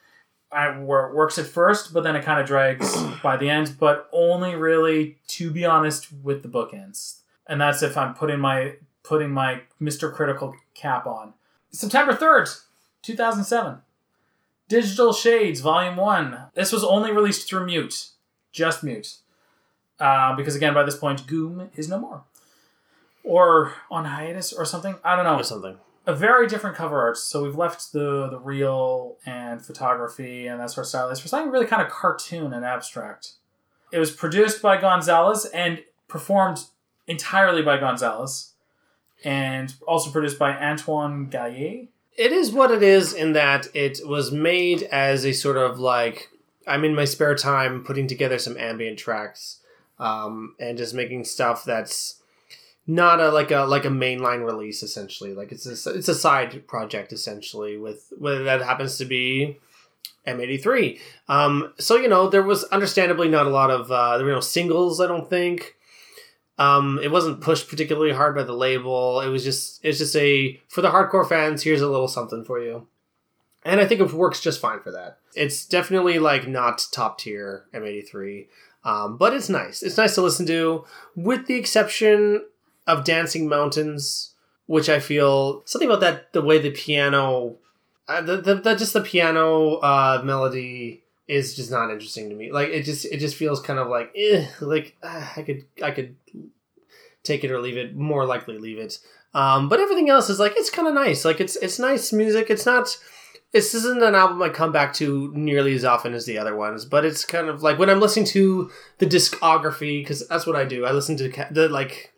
I, where it works at first, but then it kind of drags by the end, but only really, to be honest, with the bookends. And that's if I'm putting my putting my Mr. Critical cap on. September 3rd, 2007. Digital Shades, Volume 1. This was only released through Mute. Just Mute. Uh, because, again, by this point, Gooom is no more. Or on hiatus or something. I don't know. Or something. A very different cover art. So we've left the, the real and photography and that sort of style. It's for something really kind of cartoon and abstract. It was produced by Gonzalez and performed entirely by Gonzalez. And also produced by Antoine Gaillet. It is what it is in that it was made as a sort of like I'm in my spare time putting together some ambient tracks, um, and just making stuff that's not a like a like a mainline release essentially. Like it's a it's a side project essentially with whether that happens to be M83. Um, so you know there was understandably not a lot of uh, there were no singles. I don't think. Um, it wasn't pushed particularly hard by the label. It was just it's just a for the hardcore fans. Here's a little something for you, and I think it works just fine for that. It's definitely like not top tier M83, um, but it's nice. It's nice to listen to, with the exception of Dancing Mountains, which I feel something about that the way the piano, uh, the, the, the just the piano uh, melody is just not interesting to me. Like it just it just feels kind of like eh, like ah, I could I could take it or leave it. More likely leave it. Um, but everything else is like it's kind of nice. Like it's it's nice music. It's not. This isn't an album I come back to nearly as often as the other ones, but it's kind of like when I'm listening to the discography because that's what I do. I listen to the like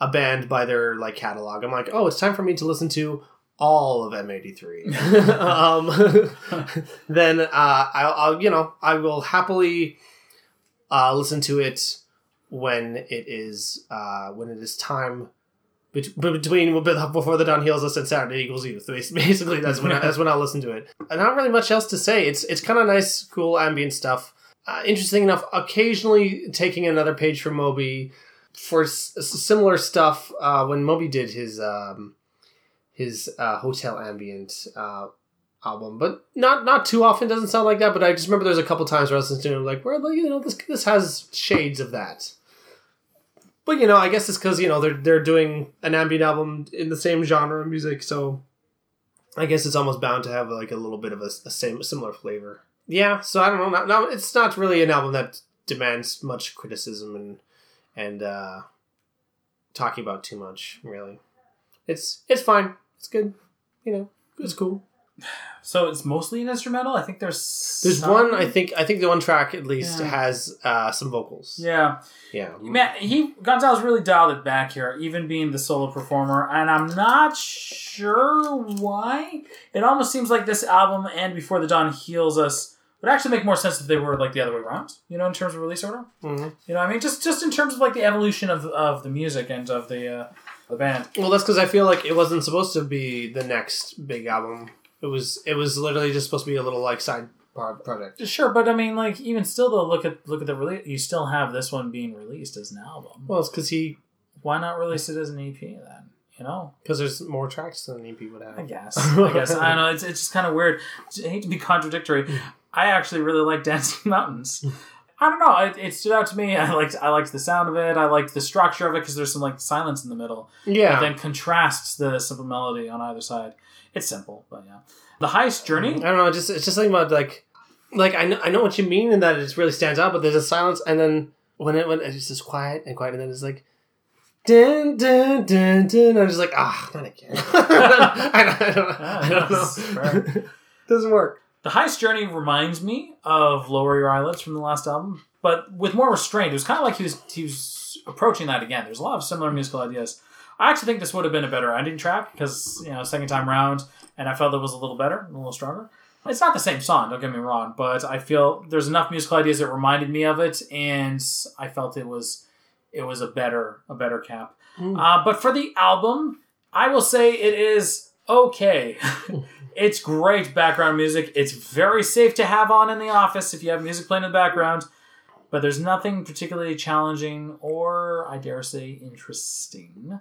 a band by their like catalog. I'm like, oh, it's time for me to listen to all of M83. um, then uh, I'll, I'll, you know, I will happily uh, listen to it when it is uh, when it is time bet- between before the Dawn Heals Us and Saturday equals youth. Basically, that's when I, that's when I'll listen to it. And not really much else to say. It's it's kind of nice, cool ambient stuff. Uh, interesting enough, occasionally taking another page from Moby for s- similar stuff uh, when Moby did his um, his uh, hotel ambient uh, album, but not not too often. Doesn't sound like that. But I just remember there's a couple times where I was listening to him like, like, you know this this has shades of that. But you know, I guess it's because you know they're they're doing an ambient album in the same genre of music, so I guess it's almost bound to have like a little bit of a, a same similar flavor. yeah, so I don't know. No, no, it's not really an album that demands much criticism and and uh, talking about too much. Really, it's it's fine. It's good. You know, it's cool. So it's mostly an instrumental. I think there's There's some- one. I think. I think the one track at least Yeah. has uh, some vocals. Yeah, Yeah. man, he Gonzalez really dialed it back here, even being the solo performer, and I'm not sure why. It almost seems like this album and Before the Dawn Heals Us would actually make more sense if they were like the other way around. You know, in terms of release order. Mhm. You know, what I mean, just just in terms of like the evolution of of the music and of the uh, the band. Well, that's because I feel like it wasn't supposed to be the next big album. It was. It was literally just supposed to be a little like side project. Sure, but I mean, like even still, though, look at look at the release. You still have this one being released as an album. Well, it's because he Why not release it as an EP then? You know, because there's more tracks than an EP would have. I guess. I guess I don't know it's it's just kind of weird. I hate to be contradictory. I actually really like Dancing Mountains. I don't know. It, it stood out to me. I liked I liked the sound of it. I liked the structure of it because there's some like silence in the middle. Yeah. Then contrasts the simple melody on either side. It's simple, but yeah. The highest Journey. I don't know. Just it's just something about like, like I know I know what you mean in that it really stands out, but there's a silence, and then when it when it's just quiet and quiet, and then it's like. Dun, dun, dun, dun. I'm just like, ah, not again. I don't, I don't, I don't know. Doesn't work. The Highest Journey reminds me of Lower Your Eyelids from the last album, but with more restraint. It was kind of like he was he was approaching that again. There's a lot of similar musical ideas. I actually think this would have been a better ending track because you know second time round, and I felt it was a little better, a little stronger. It's not the same song, don't get me wrong, but I feel there's enough musical ideas that reminded me of it, and I felt it was it was a better a better cap. Mm. Uh, but for the album, I will say it is okay. it's great background music. It's very safe to have on in the office if you have music playing in the background. But there's nothing particularly challenging or, I dare say, interesting.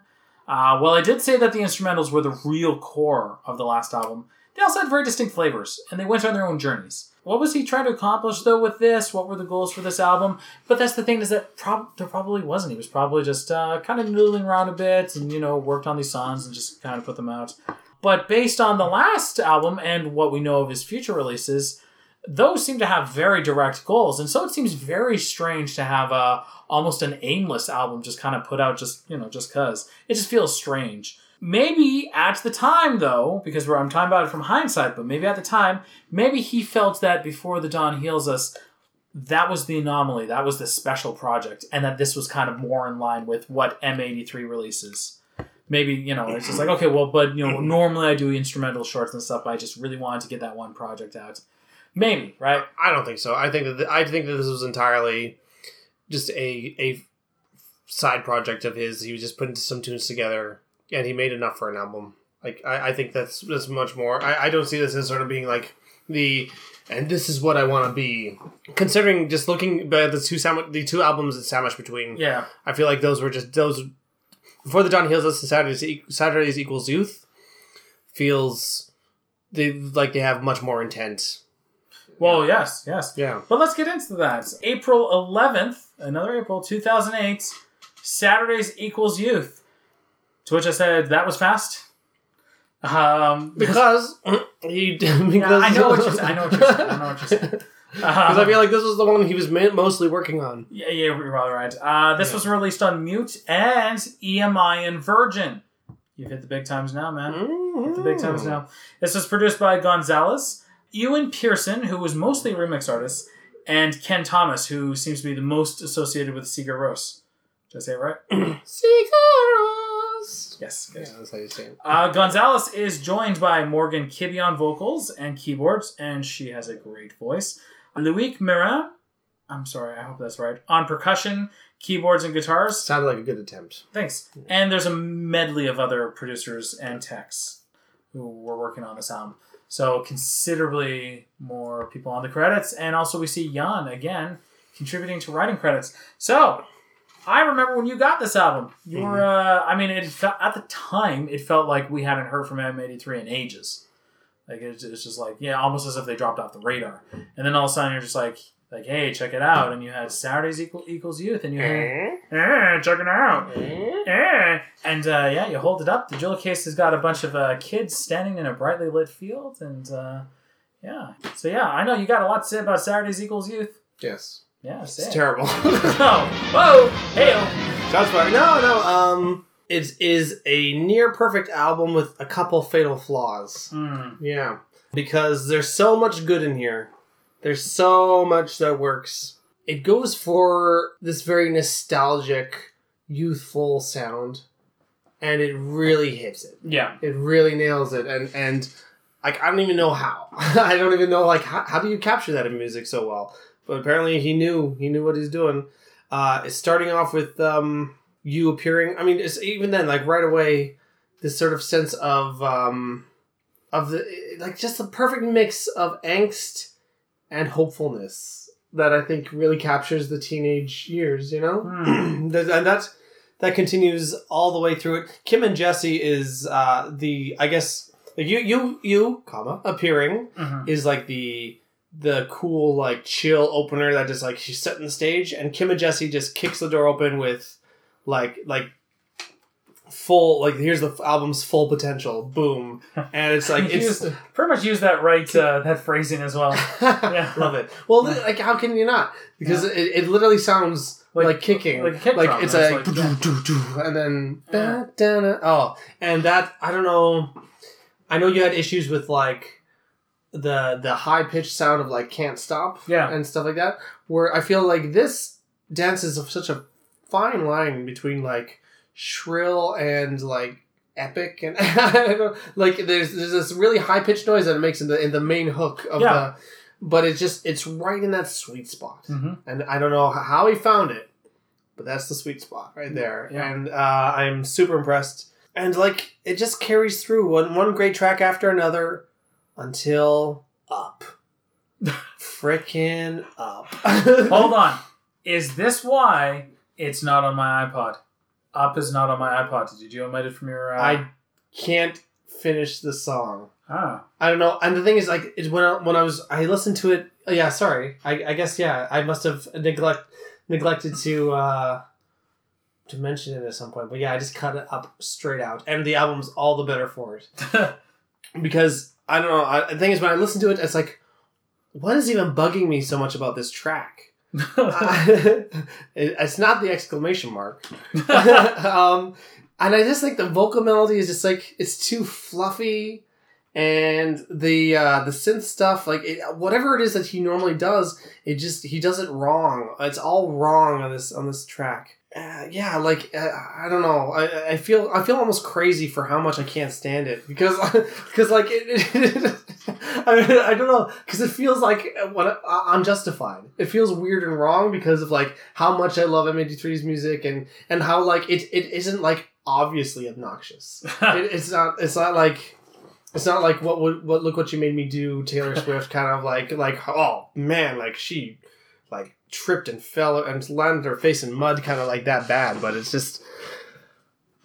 Uh, well, I did say that the instrumentals were the real core of the last album. They also had very distinct flavors, and they went on their own journeys. What was he trying to accomplish though with this? What were the goals for this album? But that's the thing is that prob- there probably wasn't. He was probably just uh, kind of noodling around a bit and you know worked on these songs and just kind of put them out. But based on the last album and what we know of his future releases, those seem to have very direct goals, and so it seems very strange to have a almost an aimless album just kind of put out just you know just cause. It just feels strange. Maybe at the time though, because I'm talking about it from hindsight, but maybe at the time, maybe he felt that before the dawn heals us, that was the anomaly, that was the special project, and that this was kind of more in line with what M83 releases maybe you know it's just like okay well but you know normally i do instrumental shorts and stuff but i just really wanted to get that one project out maybe right I don't think so. I think that I think that this was entirely just a a side project of his. He was just putting some tunes together, and he made enough for an album. Like I, I think that's that's much more. I, I don't see this as sort of being like the and this is what I want to be. Considering just looking at the two sam- the two albums that sandwich between, yeah I feel like those were just those before the Dawn Heals Us Saturdays Saturdays equals Youth feels they like they have much more intent. well yes yes. Yeah. but let's get into that. April 11th another april 2008 saturdays equals youth. To which i said that was fast. Um because he because yeah, i know what you're saying i know what you're saying i know what you're saying Because I feel like this was the one he was mostly working on. Yeah, yeah, you're probably right. Uh, this was released on Mute and EMI and Virgin. You've hit the big times now, man. Hit the big times now. This was produced by Gonzalez, Ewan Pearson, who was mostly a remix artist, and Ken Thomas, who seems to be the most associated with Sigur Rós. Did I say it right? Sigur Rós. yes. good. Yeah, that's how you say it. Uh, Gonzalez is joined by Morgan Kibbe on vocals and keyboards, and she has a great voice. Loic Mirin, I'm sorry, I hope that's right, on percussion, keyboards, and guitars. Sounded like a good attempt. Thanks. And there's a medley of other producers and techs who were working on this album. So considerably more people on the credits, and also we see Yann again contributing to writing credits. So I remember when you got this album. You were, uh, I mean, it felt, at the time it felt like we hadn't heard from M83 in ages. Like it's, it's just like yeah, almost as if they dropped off the radar. And then all of a sudden you're just like like hey, check it out. And you had Saturdays equal equals youth, and you had eh, check it out. Eh. And uh, yeah, you hold it up. The jewel case has got a bunch of uh, kids standing in a brightly lit field, and uh, Yeah. So yeah, I know you got a lot to say about Saturday's Equals Youth. Yes. Yeah, It's it. terrible. Oh, whoa, hey, Shots fired. No, no. Um, it is a near perfect album with a couple fatal flaws. mm, Yeah, because there's so much good in here. There's so much that works. It goes for this very nostalgic, youthful sound, and it really hits it. yeah. It really nails it, and and like I don't even know how. I don't even know like how, how do you capture that in music so well? But apparently he knew he knew what he's doing. Uh, it's starting off with um, you appearing. I mean, it's even then like right away this sort of sense of um, of the like just the perfect mix of angst and hopefulness that I think really captures the teenage years. You know. That- and that's that continues all the way through it. Kim and Jesse is uh, the I guess like you you you comma appearing Mhm. is like the the cool like chill opener that just like she's setting the stage and Kim and Jesse just kicks the door open with like like full like here's the album's full potential boom and it's like it's used- pretty much use that right uh, that phrasing as well. Yeah. love it well like how can you not because it, it literally sounds like, Like- kicking like like it's a like- doo-doo-doo-doo, and then Yeah. da-da-da. oh and that I don't know I know you had issues with like the the high pitched sound of like can't stop Yeah. and stuff like that where I feel like this dances of such a fine line between like shrill and like epic and I don't know, like there's there's this really high pitched noise that it makes in the in the main hook of Yeah. the but it's just it's right in that sweet spot hmm and I don't know how he found it but that's the sweet spot right there Yeah. and uh, I'm super impressed and like it just carries through one one great track after another until up frickin' up Hold on. Is this why it's not on my iPod? Up is not on my iPod. Did you omit it from your? Uh... I can't finish the song. Ah. I don't know. And the thing is, like, is when I, when I was I listened to it. oh, yeah, sorry. I, I guess yeah. I must have neglect neglected to uh to mention it at some point. But yeah, I just cut it up straight out, and the album's all the better for it because I don't know. I, the thing is, when I listen to it, it's like, what is even bugging me so much about this track? it, it's not the exclamation mark. um, and I just think the vocal melody is just like it's too fluffy, and the uh, the synth stuff, like it, whatever it is that he normally does, it just he does it wrong. It's all wrong on this on this track. Uh, yeah, like uh, I don't know. I, I feel I feel almost crazy for how much I can't stand it because because like it, it I, I don't know because it feels like what I'm justified. It feels weird and wrong because of like how much I love M83's music and and how like it it isn't like obviously obnoxious. it, it's not it's not like it's not like what would what look what you made me do Taylor Swift kind of like like oh man like she like tripped and fell and landed her face in mud kind of like that bad but it's just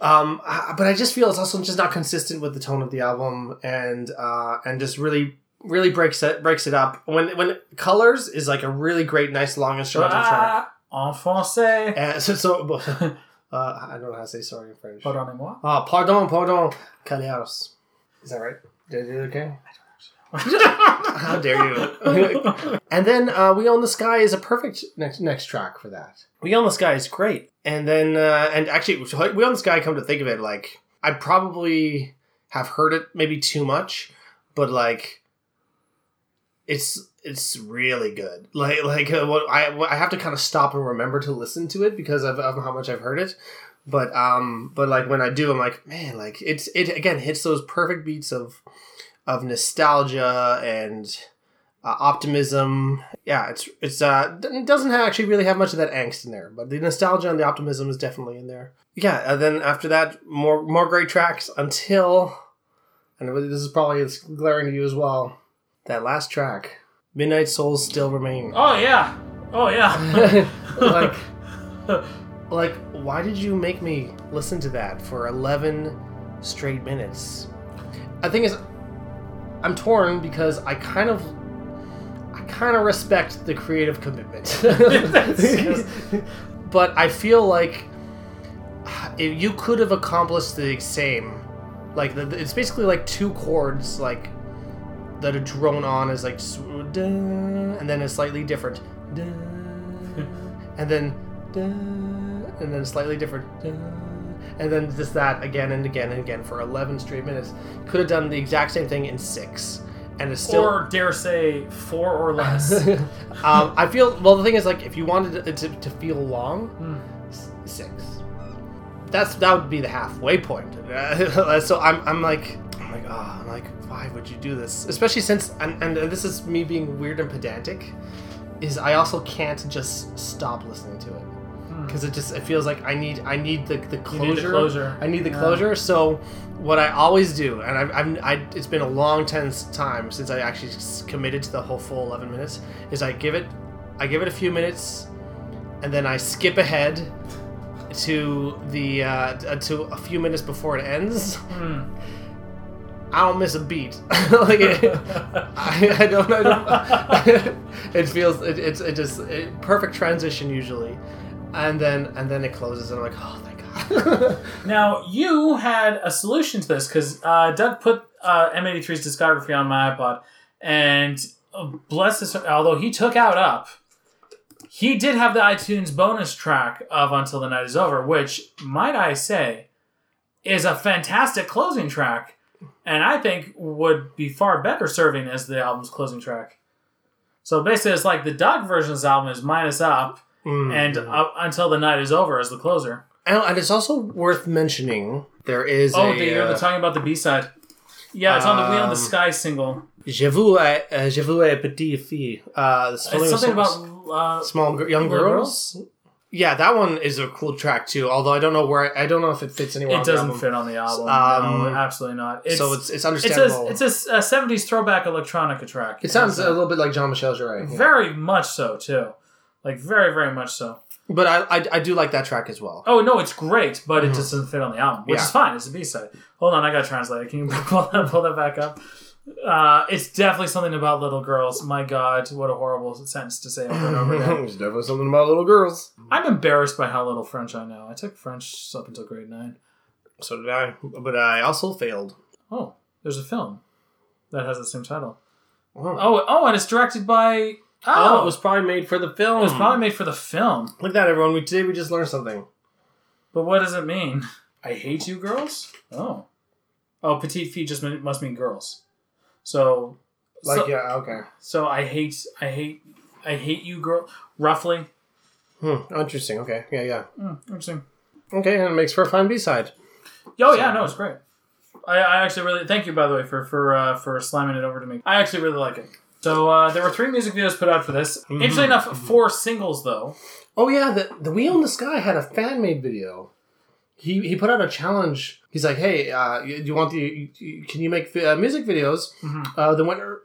um I- but I just feel it's also just not consistent with the tone of the album and uh and just really really breaks it breaks it up when when Couleurs is like a really great nice long instrumental track ah, en français. and so, so uh, I don't know how to say sorry in French Pardonnez-moi. Ah, pardon, pardon, Caliaros. Is that right? Did I do it okay? How dare you? and then uh, We Own the Sky is a perfect next next track for that. We Own the Sky is great. And then, uh, and actually, We Own the Sky, come to think of it, like, I probably have heard it maybe too much, but like, it's it's really good. Like like uh, what I what- I have to kind of stop and remember to listen to it because of, of how much I've heard it. But um but like when I do, I'm like man, like it's it again hits those perfect beats of of nostalgia and uh, optimism. Yeah, it's it's uh it doesn't actually really have much of that angst in there, but the nostalgia and the optimism is definitely in there. Yeah, and then after that, more more great tracks until, and this is probably it's glaring to you as well. That last track, Midnight Souls Still Remain. oh yeah. Oh yeah. like, like, why did you make me listen to that for eleven straight minutes? I think is, I'm torn because I kind of, I kind of respect the creative commitment, but I feel like if you could have accomplished the same, like the, it's basically like two chords, like that are drone on is like and then it's slightly different. And then and then a slightly different and then just that again and again and again for 11 straight minutes could have done the exact same thing in six and it's still or dare say four or less. um, I feel well. The thing is, like, if you wanted it to, to feel long, s- six. That's that would be the halfway point. so I'm, I'm like, I'm like, oh, I'm like, why would you do this? Especially since, and, and this is me being weird and pedantic, is I also can't just stop listening to it because it just it feels like I need I need the the. You need the closure. closure. I need the Yeah. closure. So what I always do, and I've, I've I, it's been a long tense time since I actually committed to the whole full eleven minutes, is I give it I give it a few minutes, and then I skip ahead to the uh, to a few minutes before it ends. Hmm. I don't miss a beat. like it, I, I don't. I don't. it feels it, it's it just it, perfect transition usually, and then and then it closes and I'm like, oh thank God. Now you had a solution to this because uh, Doug put uh, M83's discography on my iPod, and uh, bless his, although he took out Up, he did have the iTunes bonus track of Until the Night Is Over, which might I say is a fantastic closing track, and I think would be far better serving as the album's closing track. So basically, it's like the Doug version of this album is minus Up, Mm. and up Until the Night Is Over as the closer. And, and it's also worth mentioning there is Oh, a. they, you're uh, talking about the B side. Yeah, it's on the We Own the Um, Sky single. Je vous ai, uh, je vous ai petite fille. Uh, it's It's something about small, uh, small young little girls. Yeah, that one is a cool track too. Although I don't know where I, don't know if it fits anywhere. it on doesn't album. fit on the album. Um, no, absolutely not. It's, so it's it's it's understandable. a it's a, a 70s throwback electronica track. it sounds a uh, little bit like Jean Michel Jarre. yeah. very much so too, like very very much so. But I, I I do like that track as well. Oh no, it's great, but it just doesn't fit on the album, which Mm-hmm. Yeah. is fine. It's a B side. Hold on, I got to translate it. Can you pull that pull that back up? Uh, it's definitely something about little girls. My God, what a horrible sentence to say over and over again. There's definitely something about little girls. I'm embarrassed by how little French I know. I took French up until grade nine. So did I, but I also failed. Oh, there's a film that has the same title. Oh, Oh, oh, and it's directed by. Oh, oh, it was probably made for the film. it was probably made for the film. Look at that, everyone. We today we just learned something. But what does it mean? I hate you, girls. Oh, oh, petite feet just mean- must mean girls. So, Like so, yeah, okay. so I hate, I hate, I hate you, girl. Roughly. Hmm. Interesting. Okay. Yeah. Yeah. Hmm, interesting. Okay, and it makes for a fine B side. Oh yeah, no, it's great. I, I actually really thank you by the way for for uh, for slamming it over to me. I actually really like it. So uh, there were three music videos put out for this. Interestingly enough, four singles though. Oh yeah, the the We Own the Sky had a fan made video. He he put out a challenge. He's like, hey, uh, you, you want the? You, you- can you make uh, music videos? Mhm. Uh, the winner,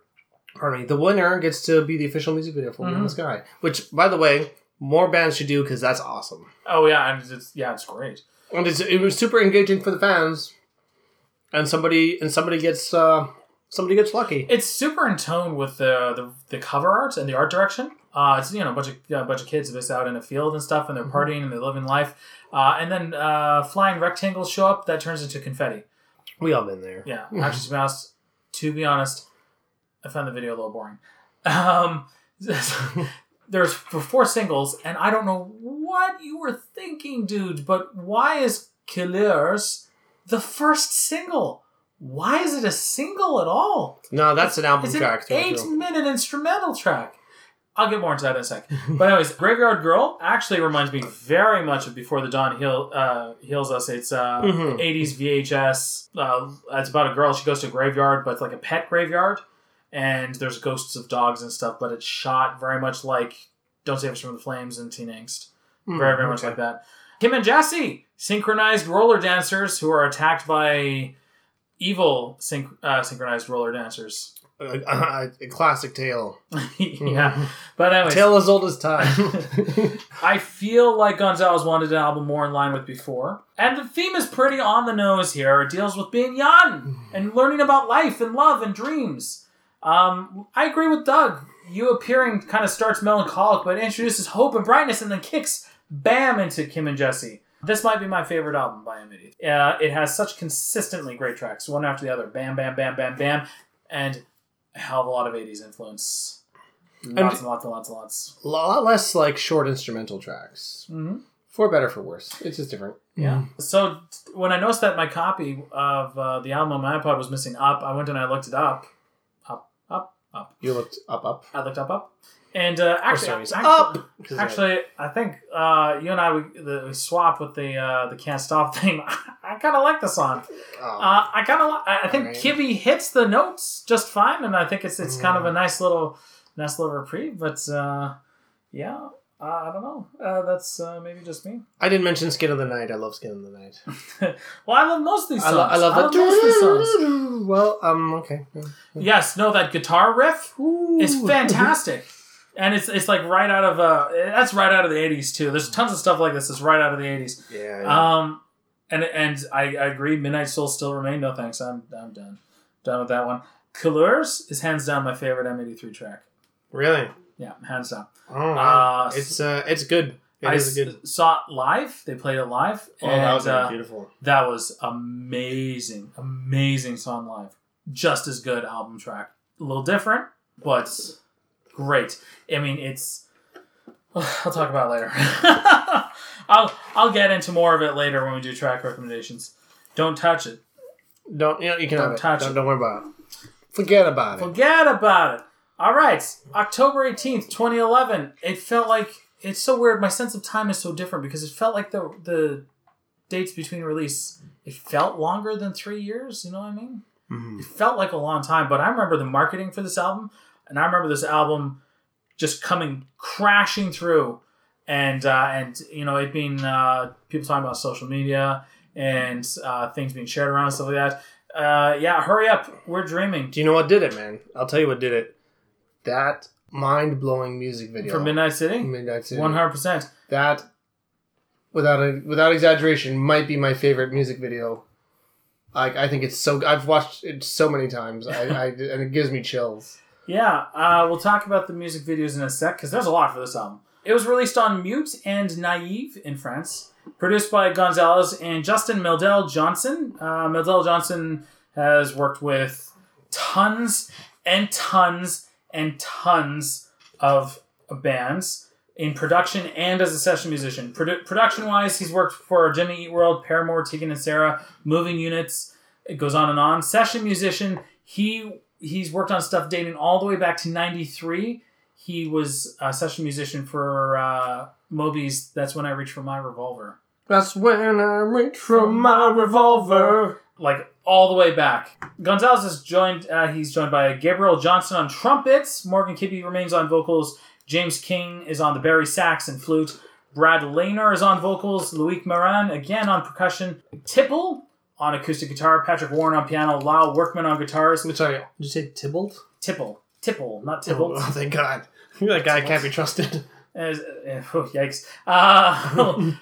pardon me, the winner gets to be the official music video for We Own the Sky. Which, by the way, more bands should do because that's awesome. Oh yeah, and it's yeah, it's great. And it's, it was super engaging for the fans. And somebody and somebody gets uh, somebody gets lucky. It's super in tone with the the, the cover art and the art direction. Uh, it's you know a bunch of a bunch of kids just out in a field and stuff, and they're partying and they're living life. Uh, and then uh, flying rectangles show up that turns into confetti. We all been there. Yeah, actually, to be honest, to be honest, I found the video a little boring. Um, there's four singles, and I don't know what you were thinking, dude. But why is Couleurs the first single? Why is it a single at all? No, that's an album It's an track. through and eight through. minute instrumental track. I'll get more into that in a sec. but anyways, Graveyard Girl actually reminds me very much of Before the Dawn Heal, uh, Heals Us. It's uh, Mhm. 80s VHS. Uh, it's about a girl. She goes to a graveyard, but it's like a pet graveyard. And there's ghosts of dogs and stuff, but it's shot very much like Don't Save Us From the Flames and Teen Angst. Very, very much okay. like that. Kim and Jesse, synchronized roller dancers who are attacked by evil synch- uh, synchronized roller dancers. A, a, a classic tale. yeah. But anyways, Tale as old as time. I feel like Gonzalez wanted an album more in line with before. And the theme is pretty on the nose here. It deals with being young and learning about life and love and dreams. Um, I agree with Doug. You appearing kind of starts melancholic, but introduces hope and brightness and then kicks bam into Kim and Jesse. This might be my favorite album by Amity. Uh, it has such consistently great tracks, one after the other. Bam, bam, bam, bam, bam. And a hell of a lot of '80s influence. Lots and lots and lots and lots. A lot less like short instrumental tracks. Mm-hmm. For better, for worse. It's just different. Yeah. So when I noticed that my copy of uh, the album on my iPod was missing up, I went and I looked it up. Up, up, up. You looked up, up. I looked up, up. And uh, actually, sorry, it's actually, up. 'Cause I- Actually, I think uh, you and I we, the, we swapped with the uh, the can't stop thing. I kind of like the song. oh. Uh, I kind of li- I I think Alright. Kibby hits the notes just fine, and I think it's it's kind of a Mm. nice little nice little reprieve. But uh, yeah, uh, I don't know. Uh, that's uh, maybe just me. I didn't mention Skin of the Night. I love Skin of the Night. well, I love most of these I, songs. lo- I love most of these songs. Well, um, okay. Yes, no, that guitar riff is fantastic. And it's it's like right out of uh that's right out of the eighties too. There's tons of stuff like this that's right out of the eighties. yeah. yeah. Um, and and I, I agree. Midnight Soul still remain. No thanks. I'm I'm done. Done with that one. Couleurs is hands down my favorite M83 track. really? Yeah, hands down. Oh, wow. Uh, it's uh, it's good. It I is good. saw it live. They played it live, Oh, and that was uh, beautiful. that was amazing. Amazing song live. Just as good album track. A little different, but great. I mean, it's. I'll talk about it later. I'll I'll get into more of it later when we do track recommendations. Don't touch it. Don't you know you can Don't have it. touch don't, it. don't worry about it. Forget about it. Forget about it. All right, October eighteenth, twenty eleven. It felt like it's so weird. My sense of time is so different because it felt like the the dates between release. It felt longer than three years. You know what I mean? Mhm. It felt like a long time, but I remember the marketing for this album, and I remember this album just coming crashing through, and uh, and you know it being uh, people talking about social media and uh, things being shared around and stuff like that. Uh, yeah, hurry up, we're dreaming. Do you know what did it, man? I'll tell you what did it. That mind blowing music video For Midnight City, Midnight City. one hundred percent. That, without a, without exaggeration, might be my favorite music video. I, I think it's so. I've watched it so many times. I, I and it gives me chills. Yeah, uh, we'll talk about the music videos in a sec because there's a lot for this album. It was released on Mute and Naive in France, produced by Gonzalez and Justin Meldal-Johnsen. Uh, Meldal-Johnsen has worked with tons and tons and tons of bands in production and as a session musician. Produ- production wise, he's worked for Jimmy Eat World, Paramore, Tegan and Sara, Moving Units. It goes on and on. Session musician, he he's worked on stuff dating all the way back to 93 he was a session musician for uh, moby's that's when i reach for my revolver. That's when I reach for my revolver. like all the way back. Gonzalez is joined uh, he's joined by gabriel johnson on trumpets. Morgan Kibby remains on vocals. James king is on the bari sax and flute. Brad Laner is on vocals. Loic Maurin again on percussion. Tipple on acoustic guitar patrick warren on piano lyle workman on guitars I'm sorry. Did you say Tybalt? tipple tipple not tybalt Oh, thank God. that guy can't be trusted. As, uh, oh, yikes. Uh,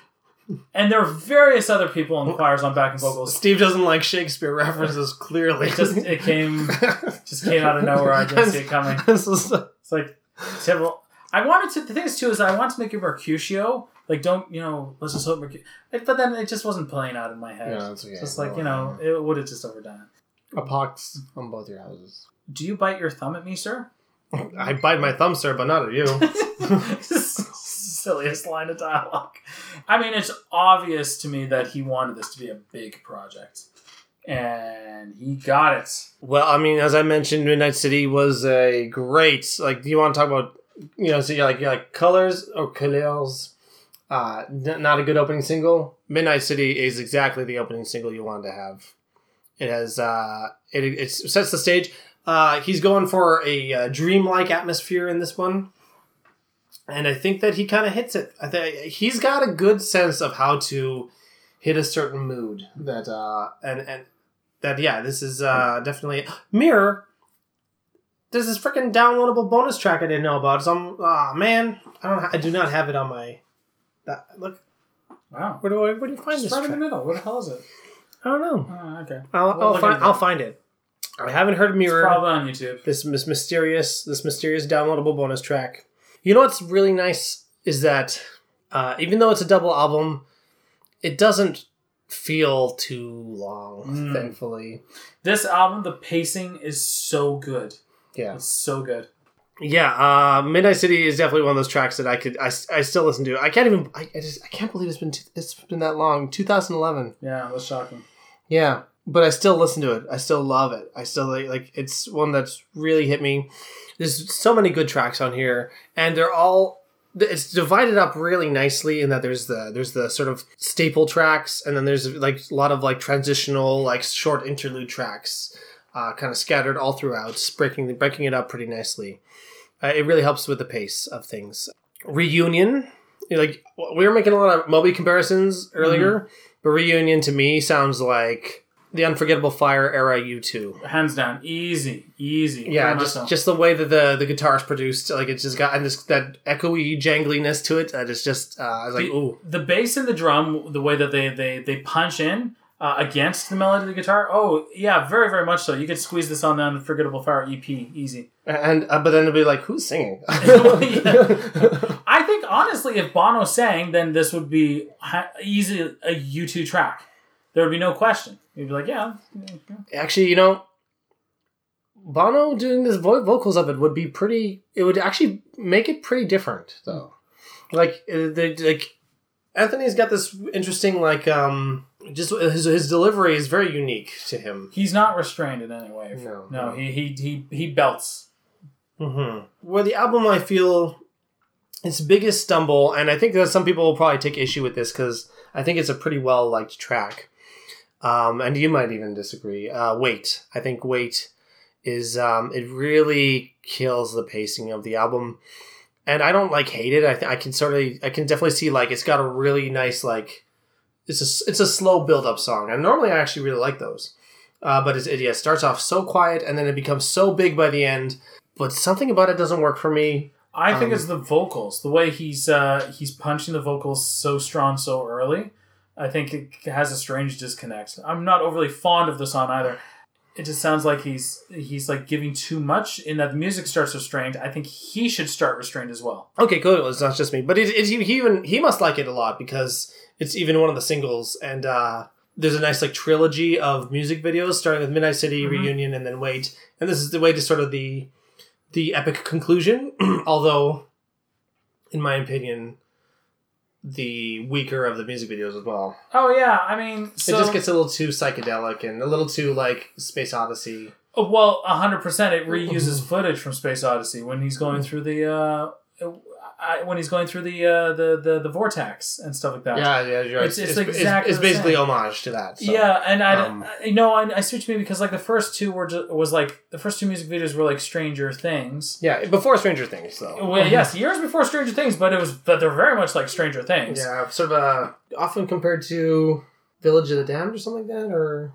and there are various other people in choirs on backing vocals. Steve doesn't like Shakespeare references. Clearly, It just it came just came out of nowhere. I didn't see it coming. This is- It's like typical. I wanted to. The thing is too is I wanted to make it Mercutio. Like don't you know? Let's just hope Mercutio. But then it just wasn't playing out in my head. Yeah, that's okay. Just like you know, it would have just overdone it. a pox on both your houses. Do you bite your thumb at me, sir? I bite my thumb, sir, but not at you. Silliest line of dialogue. I mean, it's obvious to me that he wanted this to be a big project, and he got it. well, I mean, as I mentioned, Midnight City was a great. Like, do you want to talk about? You know, so you're like you're like colors or couleurs. Uh, n- not a good opening single. Midnight City is exactly the opening single you wanted to have. It has uh, it, it sets the stage. Uh, he's going for a uh, dreamlike atmosphere in this one, and I think that he kind of hits it. I think he's got a good sense of how to hit a certain mood. That uh, and and that yeah, this is uh, definitely mirror. There's this freaking downloadable bonus track I didn't know about. Some ah man, I don't. I do not have it on my. That look. Wow. Where do I? Where do you find It's this? right in the middle. What the hell is it? I don't know. Oh, okay. I'll, We'll I'll look find. into I'll it. find it. I haven't heard It's mirror. probably on YouTube. this, this mysterious this mysterious downloadable bonus track. You know what's really nice is that uh, even though it's a double album, it doesn't feel too long. Mm. Thankfully, This album, the pacing is so good. Yeah. It's so good. Yeah, uh, Midnight City is definitely one of those tracks that I could I, I still listen to. I can't even I, I just I can't believe it's been t- it's been that long. 2011. Yeah, it was shocking. Yeah, but I still listen to it. I still love it. I still like, like it's one that's really hit me. There's so many good tracks on here, and they're all it's divided up really nicely in that there's the there's the sort of staple tracks, and then there's like a lot of like transitional like short interlude tracks, uh, kind of scattered all throughout, breaking breaking it up pretty nicely. Uh, it really helps with the pace of things. Reunion, like we were making a lot of Moby comparisons earlier, but Reunion to me sounds like the Unforgettable Fire era U2. Hands down, easy, easy. Yeah, just so. just the way that the the guitar is produced, like it's just got and this that echoey jangliness to it. That is just uh, I was like, the, ooh, the bass and the drum, the way that they they they punch in uh, against the melody of the guitar. Oh yeah, very very much so. You could squeeze this on the Unforgettable Fire EP easy. and uh, but then it'll be like, who's singing? I think honestly, if Bono sang, then this would be ha- easy a U two track. There would be no question. You'd be like, yeah, actually, you know, Bono doing this vo- vocals of it would be pretty. It would actually make it pretty different, though. Like uh, the like, Anthony's got this interesting like um just his his delivery is very unique to him. he's not restrained in any way. No, no, no. he he he he belts. Mm-hmm. Where the album, I feel, its biggest stumble, and I think that some people will probably take issue with this because I think it's a pretty well liked track. Um, and you might even disagree. Uh, Wait, I think Wait is um, it really kills the pacing of the album, and I don't like hate it. I th- I can of I can definitely see like it's got a really nice like it's a it's a slow build up song, and normally I actually really like those. Uh, but it's, it yeah, starts off so quiet and then it becomes so big by the end but something about it doesn't work for me. I think Um, it's the vocals, the way he's uh, he's punching the vocals so strong so early. I think it has a strange disconnect. I'm not overly fond of the song either. It just sounds like he's he's like giving too much in that the music starts restrained. I think he should start restrained as well. Okay, good. It's not just me, but it, it, he even he must like it a lot because it's even one of the singles, and uh, there's a nice like trilogy of music videos starting with Midnight City, Mhm. Reunion, and then Wait, and this is the way to sort of the the epic conclusion. Although, in my opinion, the weaker of the music videos as well. Oh yeah, I mean, so, it just gets a little too psychedelic and a little too like Space Odyssey. Oh, well, hundred percent. It reuses footage from Space Odyssey when he's going through the uh, I, when he's going through the uh, the the the vortex and stuff like that. Yeah, yeah, you're right. It's- it's exactly it's, the basically same. homage to that. so. Yeah, and I, um, I you know I, I switched me because like the first two were just, was like the first two music videos were like Stranger Things. Yeah, before Stranger Things, though. Well, yes, years before Stranger Things, but it was but they're very much like Stranger Things. Yeah, sort of uh, often compared to Village of the Damned or something like that, or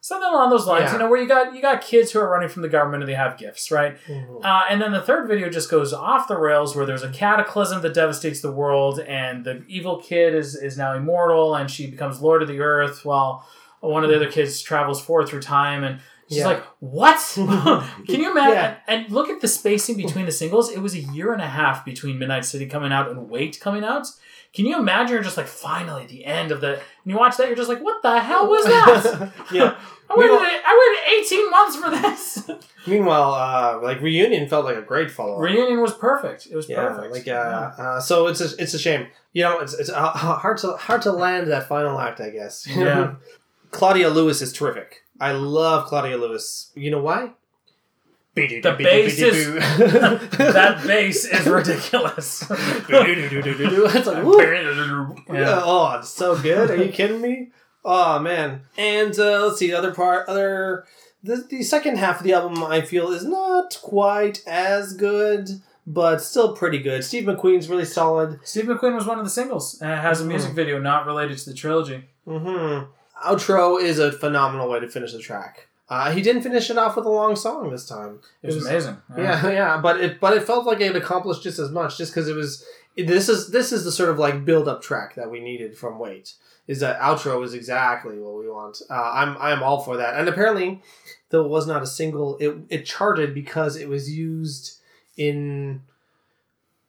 Something along those lines, Yeah. you know, where you got you got kids who are running from the government and they have gifts, right? Uh, and then the third video just goes off the rails where there's a cataclysm that devastates the world, and the evil kid is, is now immortal, and she becomes Lord of the Earth, while one of the other kids travels forward through time. And she's Yeah. like, What? Can you imagine? Yeah. And, and look at the spacing between the singles. It was a year and a half between Midnight City coming out and Wait coming out. Can you imagine you're just like, finally, the end of the. And you watch that, you're just like, What the hell was that? yeah. I waited, I waited 18 months for this. Meanwhile, uh, like Reunion felt like a great follow up. Reunion was perfect. It was Yeah, perfect. like uh, uh, so it's a, it's a shame. You know, it's it's uh, hard to hard to land that final act, I guess. Yeah. Claudia Lewis is terrific. I love Claudia Lewis. You know why? The bass is- that bass is ridiculous. it's like, yeah. Oh, it's so good. Are you kidding me? Oh man. And uh, let's see, the other part, other the the second half of the album, I feel is not quite as good, but still pretty good. Steve McQueen's really solid. Steve McQueen was one of the singles, and it has a Mm-hmm. music video not related to the trilogy. hmm Outro is a phenomenal way to finish the track. Uh, he didn't finish it off with a long song this time. It was, It was- amazing. Yeah, yeah, but it but it felt like it accomplished just as much, just because it was. This is this is the sort of like build up track that we needed from Wait. Is that outro is exactly what we want. Uh, I'm I'm all for that. And apparently, though it was not a single, it it charted because it was used in.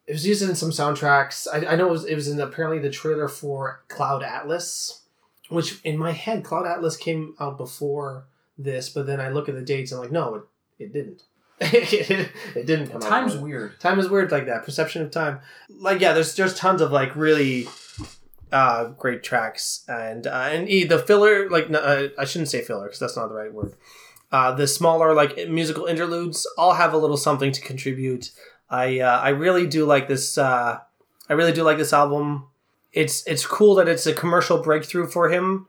It was used in some soundtracks. I, I know it was, it was in apparently the trailer for Cloud Atlas, which in my head Cloud Atlas came out before this, but then I look at the dates and I'm like, no, it, it didn't. it, didn't come out. Time's right. weird. Time is weird like that. Perception of time. Like yeah, there's there's tons of like really uh great tracks and uh, and e, the filler like no, uh, I shouldn't say filler because that's not the right word. Uh, the smaller like musical interludes all have a little something to contribute. I uh, I really do like this. Uh, I really do like this album. It's it's cool that it's a commercial breakthrough for him,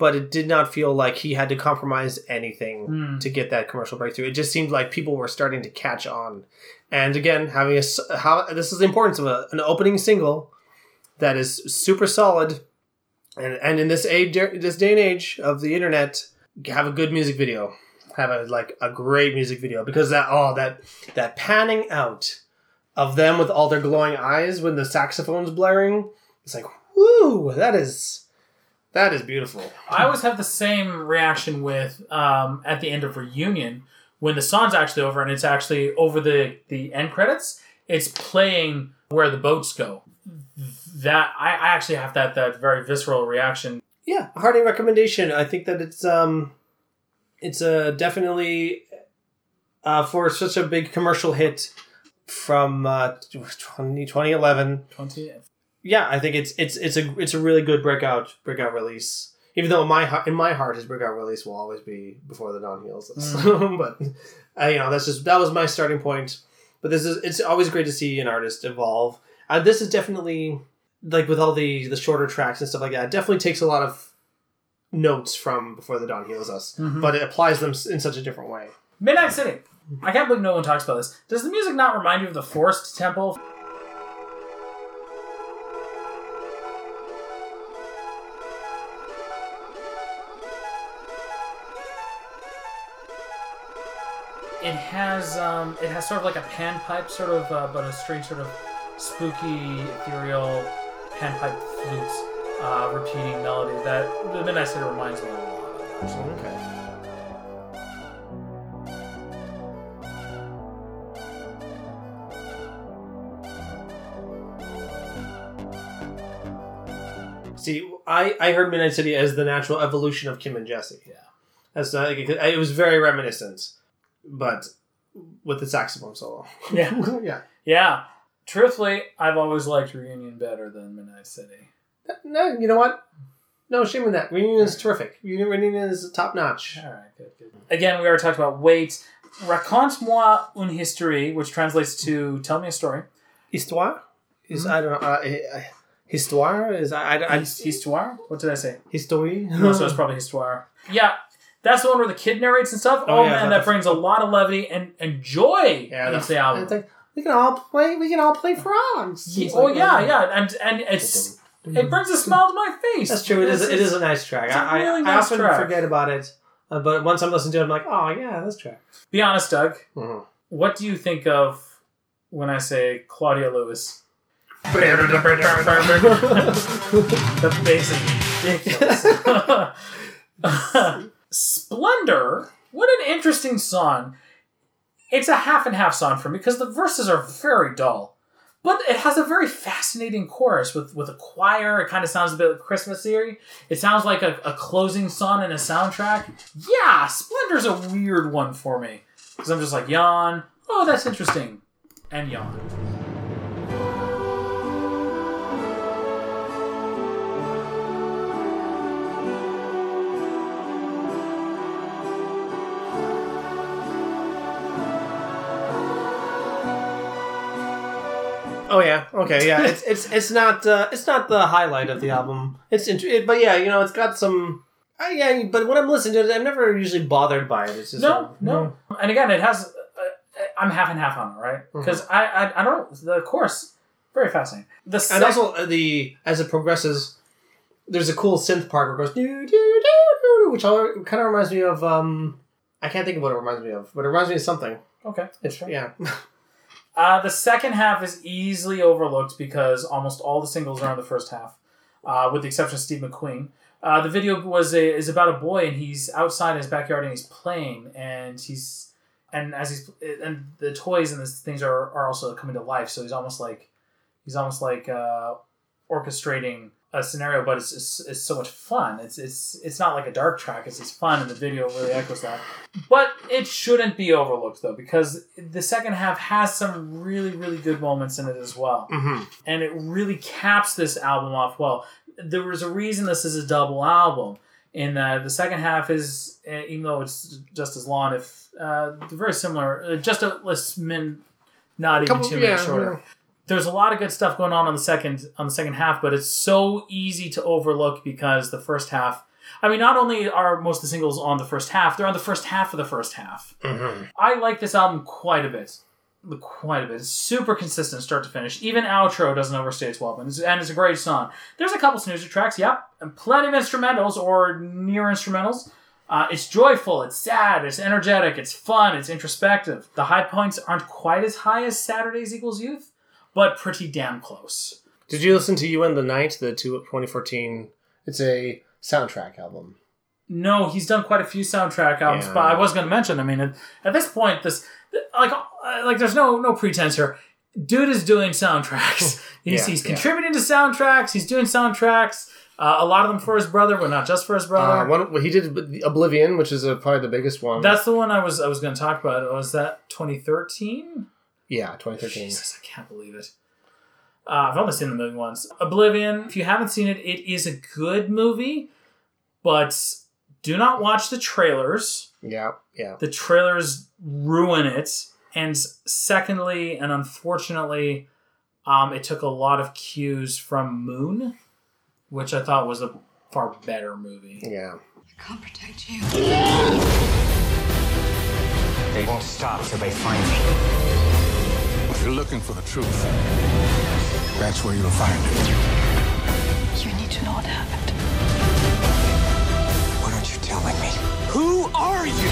but it did not feel like he had to compromise anything Hmm. to get that commercial breakthrough. It just seemed like people were starting to catch on. And again, having a how this is the importance of a, an opening single that is super solid, and and in this age, this day and age of the internet, have a good music video, have a like a great music video because that oh that that panning out of them with all their glowing eyes when the saxophone's blaring, it's like whoo, that is that is beautiful. I always have the same reaction with um, at the end of Reunion when the song's actually over and it's actually over the the end credits. It's playing where the boats go. That I, I actually have that that very visceral reaction. Yeah, a hearty recommendation. I think that it's um, it's a definitely uh, for such a big commercial hit from uh, 20, 2011. Twenty. Yeah, I think it's it's it's a it's a really good breakout breakout release. Even though in my heart- in my heart, his breakout release will always be before the dawn heals us. but uh, you know, that's just that was my starting point. But this is it's always great to see an artist evolve. Uh, this is definitely like with all the the shorter tracks and stuff like that. It definitely takes a lot of notes from before the dawn heals us, Mhm. but it applies them in such a different way. Midnight City. I can't believe no one talks about this. Does the music not remind you of the Forest Temple? It has um, it has sort of like a panpipe sort of, uh, but a strange sort of spooky, ethereal panpipe flute uh, repeating melody that the Midnight City reminds me a lot of. Actually. Okay. See, I, I heard Midnight City as the natural evolution of Kim and Jesse. Yeah. As it was very reminiscent, but with the saxophone solo. Yeah. yeah. Yeah. Truthfully, I've always liked Reunion better than Midnight City. No, you know what? No shame in that. Reunion is terrific. Reunion is top notch. All right, good, good. Again, we already talked about Wait. Raconte-moi une histoire, which translates to "Tell me a story." Histoire is I don't know. Uh, uh, histoire is I, I, I His- Histoire? What did I say? history. No, so it's probably histoire. Yeah, that's the one where the kid narrates and stuff. Oh, Oh, yeah, man, that's- that brings a lot of levity and, and joy Yeah, into that's the album. it's like, we can all play. We can all play frogs. Ye- It's oh like, yeah, yeah, and and it's it brings a smile to my face. That's true. It is. It's- It is a nice track. it's a I, I- really I nice often track. forget about it, uh, but once I'm listening to it, I'm like, oh yeah, this track. Be honest, Doug. Mhm. What do you think of when I say Claudia Lewis? the bass is ridiculous. Splendor. What an interesting song. It's a half and half song for me because the verses are very dull. But it has a very fascinating chorus with, with a choir. It kind of sounds a bit Christmassy. It sounds like a, a closing song in a soundtrack. Yeah, Splendor's a weird one for me. Because I'm just like, yawn. Oh, that's interesting. And yawn. Yeah. Okay. Yeah. It's it's it's not uh, it's not the highlight of the album. It's int- it, but yeah, you know, it's got some. Uh, yeah, but when I'm listening to it, I'm never usually bothered by it. It's just No, sort of- no. And again, it has. Uh, I'm half and half on it, right? Mm-hmm. Because I, I, I don't. The chorus, very fascinating. The And also uh, the as it progresses, there's a cool synth part where it goes do do do do, which kind of reminds me of um. I can't think of what it reminds me of, but it reminds me of something. okay, It's sure. yeah. Uh, the second half is easily overlooked because almost all the singles are in the first half, uh, with the exception of Steve McQueen. Uh, the video was a, is about a boy and he's outside in his backyard and he's playing and he's and as he's and the toys and the things are, are also coming to life. So he's almost like he's almost like uh, orchestrating a scenario, but it's, it's it's so much fun. It's it's it's not like a dark track. It's just fun, and the video really echoes that. But it shouldn't be overlooked though, because the second half has some really really good moments in it as well, Mhm. and it really caps this album off well. There was a reason this is a double album. In that the second half is, eh, even though it's just as long, if uh, very similar, uh, just a less min, not even Couple- two minutes shorter yeah. There's a lot of good stuff going on on the second on the second half, but it's so easy to overlook because the first half. I mean, not only are most of the singles on the first half, they're on the first half of the first half. Mhm. I like this album quite a bit, quite a bit. It's super consistent, start to finish. Even outro doesn't overstay its welcome, and it's, and it's a great song. There's a couple snoozer tracks, yep, and plenty of instrumentals or near instrumentals. Uh, it's joyful, it's sad, it's energetic, it's fun, it's introspective. The high points aren't quite as high as Saturdays Equals Youth, but pretty damn close. Did you listen to You and the Night, the two- 2014? It's a soundtrack album. No, he's done quite a few soundtrack albums, Yeah. but I was going to mention. I mean, at, at this point, this like uh, like there's no no pretense here. Dude is doing soundtracks. He's, Yeah, he's yeah. contributing to soundtracks. He's doing soundtracks. Uh, a lot of them for his brother, but not just for his brother. Uh, one, well, he did Oblivion, which is uh probably the biggest one. That's the one I was I was going to talk about. Was that 2013? Yeah, 2013. Jesus, I can't believe it. Uh, I've only seen the movie once. Oblivion. If you haven't seen it, it is a good movie, but do not watch the trailers. Yeah, yeah. The trailers ruin it. And secondly, and unfortunately, um, it took a lot of cues from Moon, which I thought was a far better movie. Yeah. I can't protect you. They won't stop till they find me. If you're looking for the truth, that's where you'll find it. You need to know what happened. What aren't you telling me? Who are you?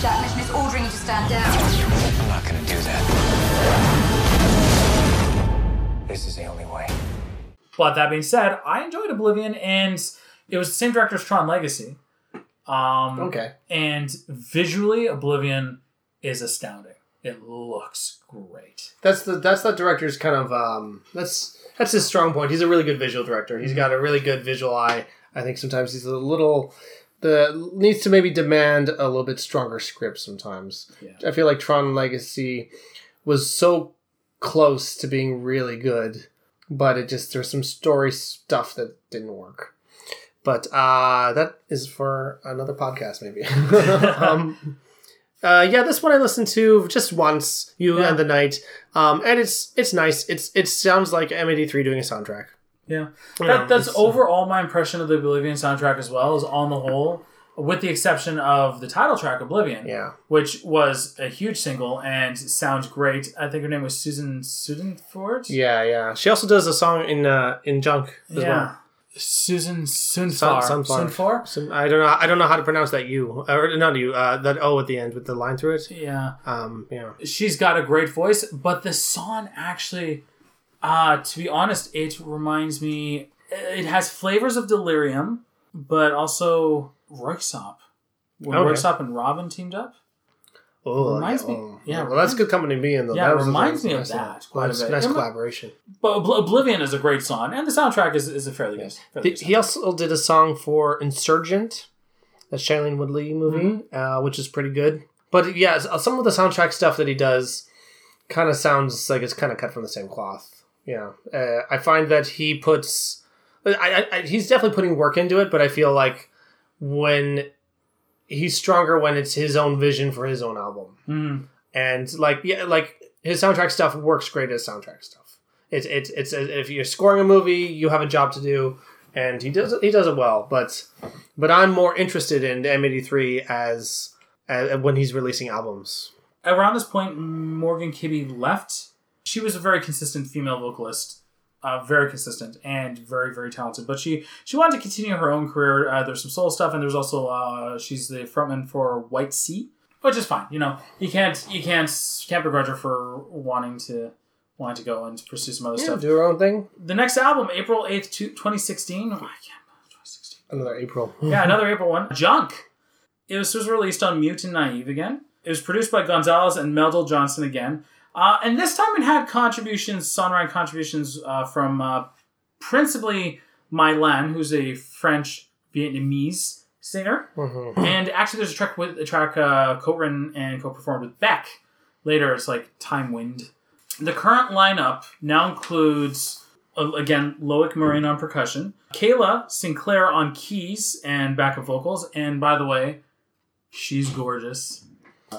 Jack Mission is ordering you to stand down. I'm not gonna do that. This is the only way. But that being said, I enjoyed Oblivion, and it was the same director as Tron Legacy. Um, Okay. And visually, Oblivion is astounding. It looks great. That's the that's that director's kind of um that's that's his strong point. He's a really good visual director. He's got a really good visual eye. I think sometimes he's a little the needs to maybe demand a little bit stronger script sometimes. Yeah. I feel like Tron Legacy was so close to being really good, but it just there's some story stuff that didn't work. But uh, that is for another podcast, maybe. um, uh, yeah, this one I listened to just once. You Yeah. and the night, um, and it's it's nice. It's it sounds like M83 doing a soundtrack. Yeah. Yeah, That, that's uh, overall my impression of the Oblivion soundtrack as well, is on the whole, with the exception of the title track, Oblivion. Yeah, Which was a huge single and sounds great. I think her name was Susan Sudanford. yeah, yeah. She also does a song in uh, in Junk as Yeah. well. Susan Sun- Sunfar. Sunfar. Sunfar? I don't know. I don't know how to pronounce that U or not you. Uh, that O at the end with the line through it. Yeah. Um, yeah. she's got a great voice, but the song actually, uh, to be honest, it reminds me. It has flavors of Delerium, but also Röyksopp. When Okay. Röyksopp and Robyn teamed up. Oh, Reminds yeah, me- yeah, Well, that's good company to be in though. Yeah, That it was a reminds me of that quite a Nice, bit. nice but- collaboration. But Oblivion is a great song, and the soundtrack is, is a fairly good. Fairly Did- good he also did a song for Insurgent, that Shailene Woodley movie, Mm-hmm. uh, which is pretty good. But yeah, some of the soundtrack stuff that he does kind of sounds like it's kind of cut from the same cloth. Yeah, uh, I find that he puts, I, I, I, he's definitely putting work into it, but I feel like when he's stronger when it's his own vision for his own album, Mhm. and like yeah, like his soundtrack stuff works great as soundtrack stuff. It's it's it's if you're scoring a movie, you have a job to do, and he does it, he does it well. But but I'm more interested in M83 as, as when he's releasing albums. around this point, Morgan Kibby left. She was a very consistent female vocalist, uh, very consistent and very very talented. But she she wanted to continue her own career. Uh, there's some solo stuff, and there's also uh, she's the frontman for White Sea, which is fine. You know, you can't you can't can't begrudge her for wanting to wanting to go and pursue some other Yeah, stuff. do her own thing. The next album, April eighth, twenty sixteen. Oh, I can't. 2016. Another April. Yeah, another April one. Junk. It was, was released on Mute and Naive again. It was produced by Gonzalez and Meldal-Johnsen again. Uh, and this time it had contributions, songwriting contributions uh, from uh, principally Mai Lan, who's a French Vietnamese singer, and actually there's a track with a track uh, co-written and co-performed with Beck. Later, it's like Time Wind. The current lineup now includes uh, again Loic Maurin on percussion, Kaela Sinclair on keys and backup vocals, and by the way, she's gorgeous.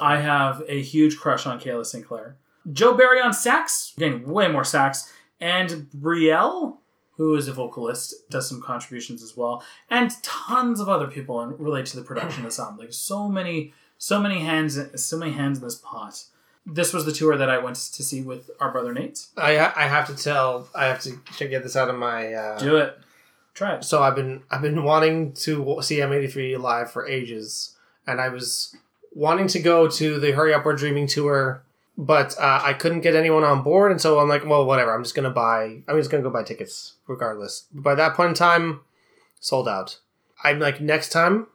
I have a huge crush on Kaela Sinclair. Joe Berry on sax, again, way more sax, and Brielle, who is a vocalist, does some contributions as well, and tons of other people in, relate to the production of the song. Like so many, so many hands, so many hands in this pot. This was the tour that I went to see with our brother Nate. I I have to tell. I have to to get this out of my. Uh, Do it, try it. so I've been I've been wanting to see M83 live for ages, and I was wanting to go to the Hurry Up We're Dreaming tour, but uh, I couldn't get anyone on board, and so I'm like, well, whatever. I'm just gonna buy. I'm just gonna go buy tickets regardless. By that point in time, sold out. I'm like, next time,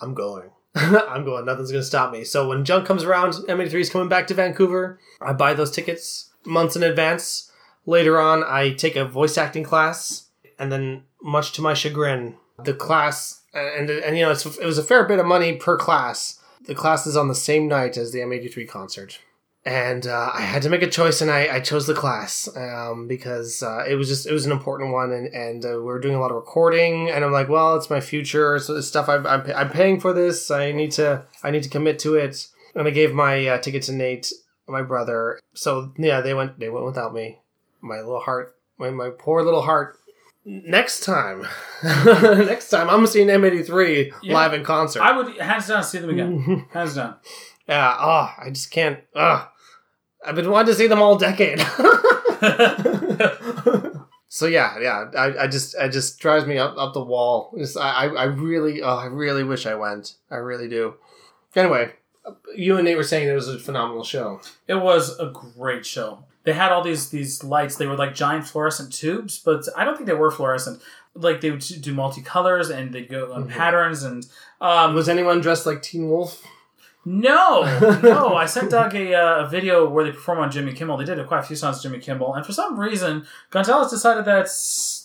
I'm going. I'm going. Nothing's gonna stop me. So when Junk comes around, M83 is coming back to Vancouver. I buy those tickets months in advance. Later on, I take a voice acting class, and then, much to my chagrin, the class and and you know it was a fair bit of money per class. The class is on the same night as the M83 concert, and uh, I had to make a choice, and I, I chose the class um, because uh, it was just it was an important one, and and uh, we are doing a lot of recording, and I'm like, well, it's my future, so this stuff I'm, I'm I'm paying for this. I need to I need to commit to it, and I gave my uh, ticket to Nate, my brother. So yeah, they went they went without me. My little heart, my my poor little heart. Next time, next time I'm seeing M83 Yeah. live in concert. I would hands down see them again. hands down. Yeah, oh, I just can't. Ugh. I've been wanting to see them all decade. so yeah, yeah, I, I just, it just drives me up, up the wall. Just, I, I I really, oh, I really wish I went. I really do. Anyway, you and Nate were saying it was a phenomenal show. It was a great show. They had all these these lights. They were like giant fluorescent tubes, but I don't think they were fluorescent. Like they would do multicolors and they'd go on patterns and um, Was anyone dressed like Teen Wolf? No, no. I sent Doug a, uh, a video where they perform on Jimmy Kimmel. They did quite a few songs Jimmy Kimmel, and for some reason, Gonzalez decided that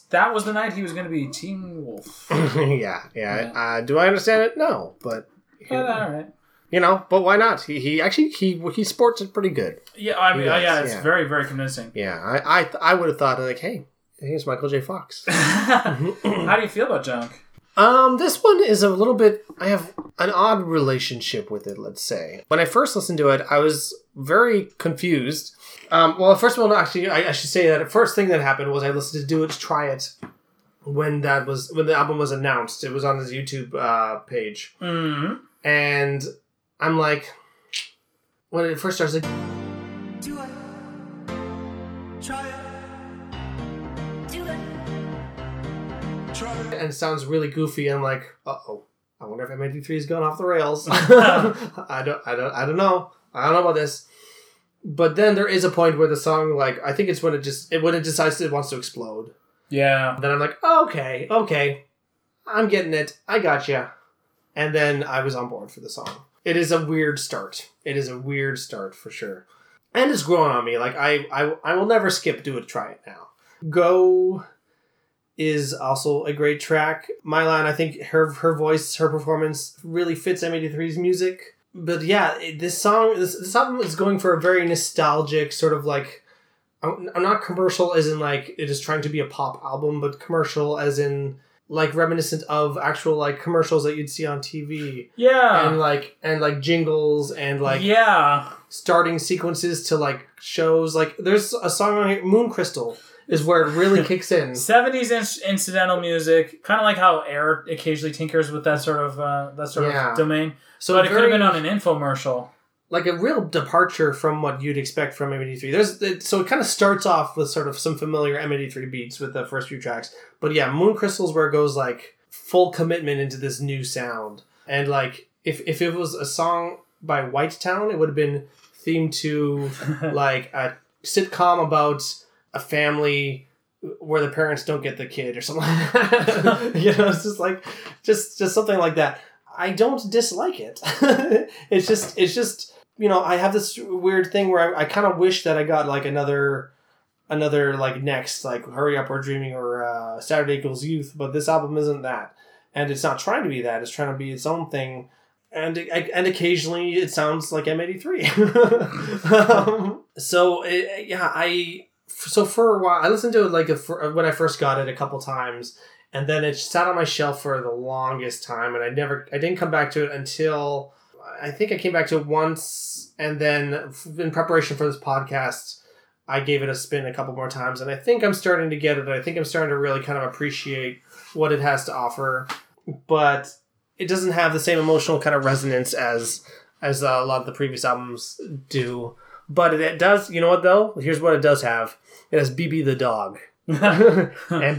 that was the night he was going to be Teen Wolf. yeah, yeah. Uh, do I understand it? No, but Yeah, all right. you know, but why not? He, he actually he he sports it pretty good. Yeah, I mean, Yes, yeah, it's yeah. very, very convincing. Yeah, I I, I would have thought like, hey, here's Michael J. Fox. How do you feel about Junk? Um, this one is a little bit. I have an odd relationship with it. Let's say when I first listened to it, I was very confused. Um, well, first of all, actually, I, I should say that the first thing that happened was I listened to "Do It, Try It" when that was when the album was announced. It was on his YouTube uh, page, hmm and I'm like, when it first starts, like, Do it. Try it. And it sounds really goofy. I'm like, uh oh. I wonder if M83 has gone off the rails. I don't, I don't, I don't know. I don't know about this. But then there is a point where the song, like, I think it's when it just, it, when it decides it wants to explode. Yeah. Then I'm like, okay, okay, I'm getting it. I got gotcha. And then I was on board for the song. It is a weird start. It is a weird start for sure. And it's growing on me. Like I, I, I will never skip Do It, Try It Now. Go is also a great track. Mai Lan, I think her her voice, her performance really fits M83's music. But yeah, this song, this, this album is going for a very nostalgic sort of like I'm I'm not commercial as in like it is trying to be a pop album, but commercial as in like reminiscent of actual like commercials that you'd see on TV Yeah. and like and like jingles and like yeah. starting sequences to like shows. Like there's a song on here, Moon Crystal, is where it really kicks in. 70s in- incidental music, kind of like how Air occasionally tinkers with that sort of uh, that sort Yeah. of domain. So but it could have been on an infomercial. like a real departure from what you'd expect from M83. There's it, so it kind of starts off with sort of some familiar M83 beats with the first few tracks, but yeah, Moon Crystal's where it goes like full commitment into this new sound. And like if if it was a song by White Town, it would have been themed to like a sitcom about a family where the parents don't get the kid or something. Like that. you know, it's just like just just something like that. I don't dislike it. it's just it's just you know, I have this weird thing where I, I kind of wish that I got like another, another like next like Hurry Up We're Dreaming or uh, Saturday Equals Youth, but this album isn't that, and it's not trying to be that. It's trying to be its own thing, and and occasionally it sounds like M83. um, so it, yeah, I so for a while I listened to it like a, for, uh, when I first got it a couple times and then it sat on my shelf for the longest time and i never i didn't come back to it until i think i came back to it once and then in preparation for this podcast i gave it a spin a couple more times and i think i'm starting to get it i think i'm starting to really kind of appreciate what it has to offer but it doesn't have the same emotional kind of resonance as as uh, a lot of the previous albums do but it does you know what though here's what it does have it has bb the dog and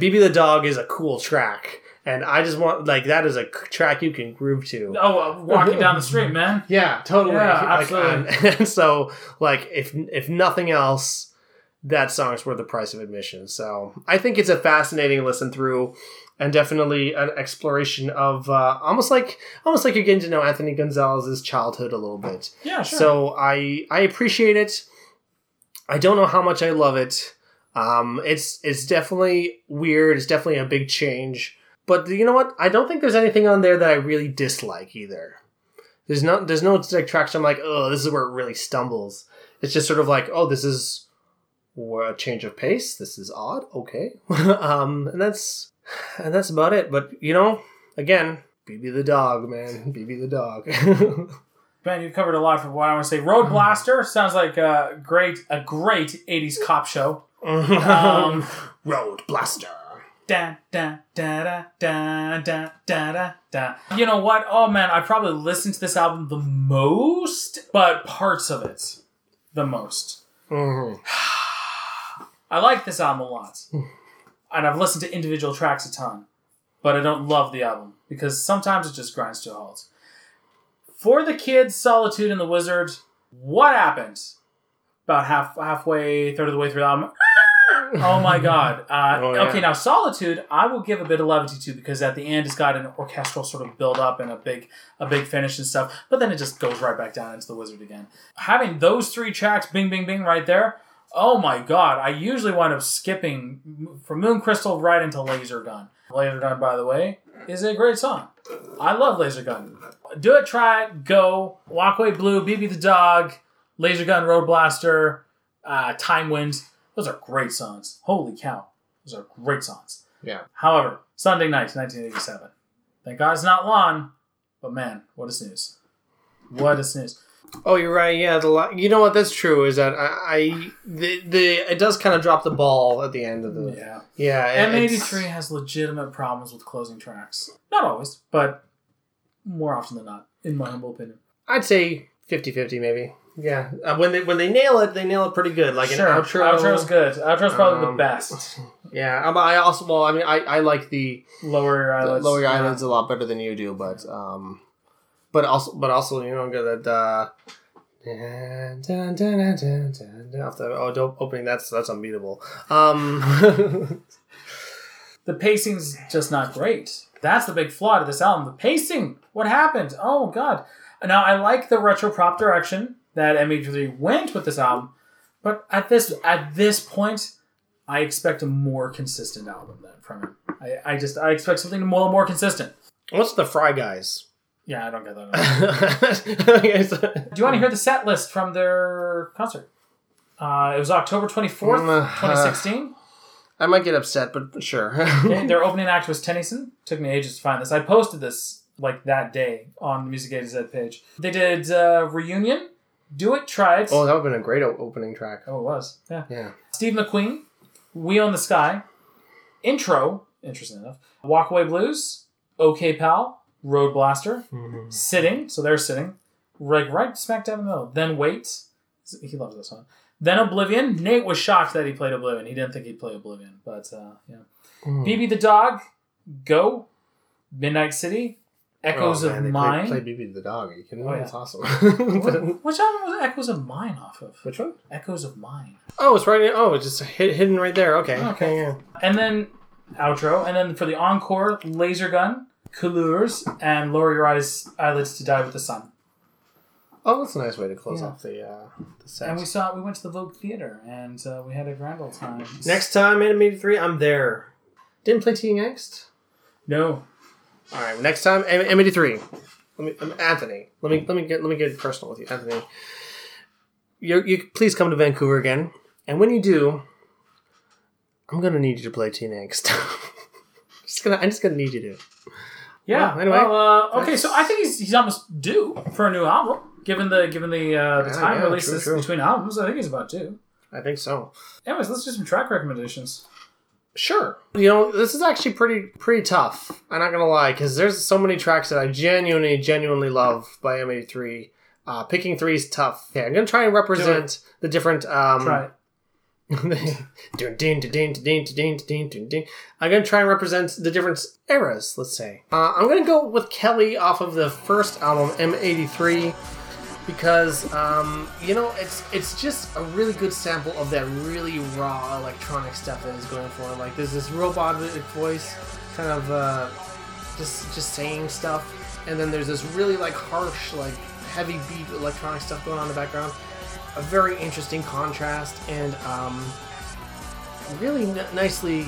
BB the Dog is a cool track. And I just want like that is a track you can groove to. Oh, uh, walking down the street, man. Yeah, totally. Yeah, Like, absolutely. and, and so, like, if if nothing else, that song's worth the price of admission. So I think it's a fascinating listen through, and definitely an exploration of uh, almost like almost like you're getting to know Anthony Gonzalez's childhood a little bit. Yeah, sure. So I I appreciate it. I don't know how much I love it. Um, it's it's definitely weird. It's definitely a big change. But you know what? I don't think there's anything on there that I really dislike either. There's no there's no like tracks I'm like, oh, this is where it really stumbles. It's just sort of like, oh, this is a change of pace. This is odd. Okay, um, and that's and that's about it. But, you know, again, BB the dog, man. BB the dog. Ben, you covered a lot For what I want to say. Road mm. Blaster sounds like a great, a great '80s cop show. Um, um Road Blaster. Da da da da da da da da. You know what? Oh man, I probably listened to this album the most, but parts of it the most. Mm-hmm. I like this album a lot. and I've listened to individual tracks a ton, but I don't love the album because sometimes it just grinds to a halt. For the kids, Solitude and the Wizard. What happened? About half halfway, third of the way through the album. Oh my god. Uh, Oh, yeah. Okay, now Solitude, I will give a bit of levity to because at the end it's got an orchestral sort of build up and a big a big finish and stuff, but then it just goes right back down into the Wizard again. Having those three tracks, bing, bing, bing, right there. Oh my god! I usually wind up skipping from Moon Crystal right into Laser Gun. Laser Gun, by the way, is a great song. I love Laser Gun. Do it, try it, go. Walkway Blue, BB the Dog, Laser Gun, Road Blaster, uh, Time Winds. Those are great songs. Holy cow. Those are great songs. Yeah. However, Sunday night, 1987. Thank God it's not long, but man, what a snooze. What a snooze. Oh, you're right. Yeah, the li- you know what? That's true. Is that I, I the the it does kind of drop the ball at the end of the Yeah. yeah. M83 has legitimate problems with closing tracks. Not always, but more often than not, in my humble opinion. I'd say 50-50 maybe. Yeah, uh, when they when they nail it, they nail it pretty good. Like sure, an outro. Outro's good. Outro's probably the Um, best. Yeah, um, I also well, I mean, I, I like the, Lower your the eyelids. lower your yeah. eyelids a lot better than you do, but um, but also but also you know that uh. Dun, dun, dun, off the oh dope opening that's that's unbeatable um The pacing's just not great. That's the big flaw to this album. The pacing. What happened? Oh god. Now I like the retro prop direction that M83 went with this album, but at this at this point, I expect a more consistent album than from him. I, I just I expect something more more consistent. what's the Fry Guys Yeah, I don't get that. Okay, so- Do you want to hear the set list from their concert? Uh, it was October 24th, Mm, uh, 2016. I might get upset, but for sure. Okay, their opening act was Tennyson. Took me ages to find this. I posted this like that day on the Music A to Z page. They did uh, Reunion, Do It, Try It. oh, that would have been a great opening track. Oh, it was. Yeah. Yeah. Steve McQueen, We Own the Sky, Intro, interesting enough, Walkway Blues, OK Pal, Road Blaster, Sitting, so they're sitting, right, right smack dab in the middle. Then Wait, he loves this one. Then Oblivion. Nate was shocked that he played Oblivion. He didn't think he'd play Oblivion, but uh, yeah. BB the Dog, Go, Midnight City, Echoes Oh, man, of they Mine. Play, play BB the dog. Are you kidding? Oh, yeah. That's awesome. Which album was Echoes of Mine off of? Which one? Echoes of Mine. Oh, it's right. Oh, it's just hid, hidden right there. Okay. Okay. yeah. And then outro, and then for the encore, Laser Gun, Couleurs, and Lower Your Eyes Eyelids to Die with the Sun. Oh, that's a nice way to close Yeah. off the uh, the set. And we saw we went to the Vogue Theater and uh, we had a grand old time. Next time, M83, I'm there. Didn't play Teen Angst. no, All right, next time, M- Amity Three. Let me, um, Anthony. Let me let me get let me get personal with you, Anthony. You you please come to Vancouver again, and when you do, I'm gonna need you to play Teen Angst. just gonna I'm just gonna need you to. Yeah. Well, anyway, Well, uh, okay, so I think he's he's almost due for a new album. Given the given the uh, the Yeah, time yeah, releases true, true. between albums, I think he's about due. I think so. Anyways, let's do some track recommendations. Sure. You know, this is actually pretty pretty tough. I'm not gonna lie, because there's so many tracks that I genuinely genuinely love by M83. Uh, picking three is tough. Okay, I'm gonna try and represent the different. Um, I'm going to try and represent the different eras, let's say. Uh, I'm going to go with Kelly off of the first album, M83, because, um, you know, it's it's just a really good sample of that really raw electronic stuff that is going for. Like, there's this robotic voice kind of uh, just, just saying stuff, and then there's this really, like, harsh, like, heavy beat electronic stuff going on in the background a very interesting contrast, and um, really n- nicely.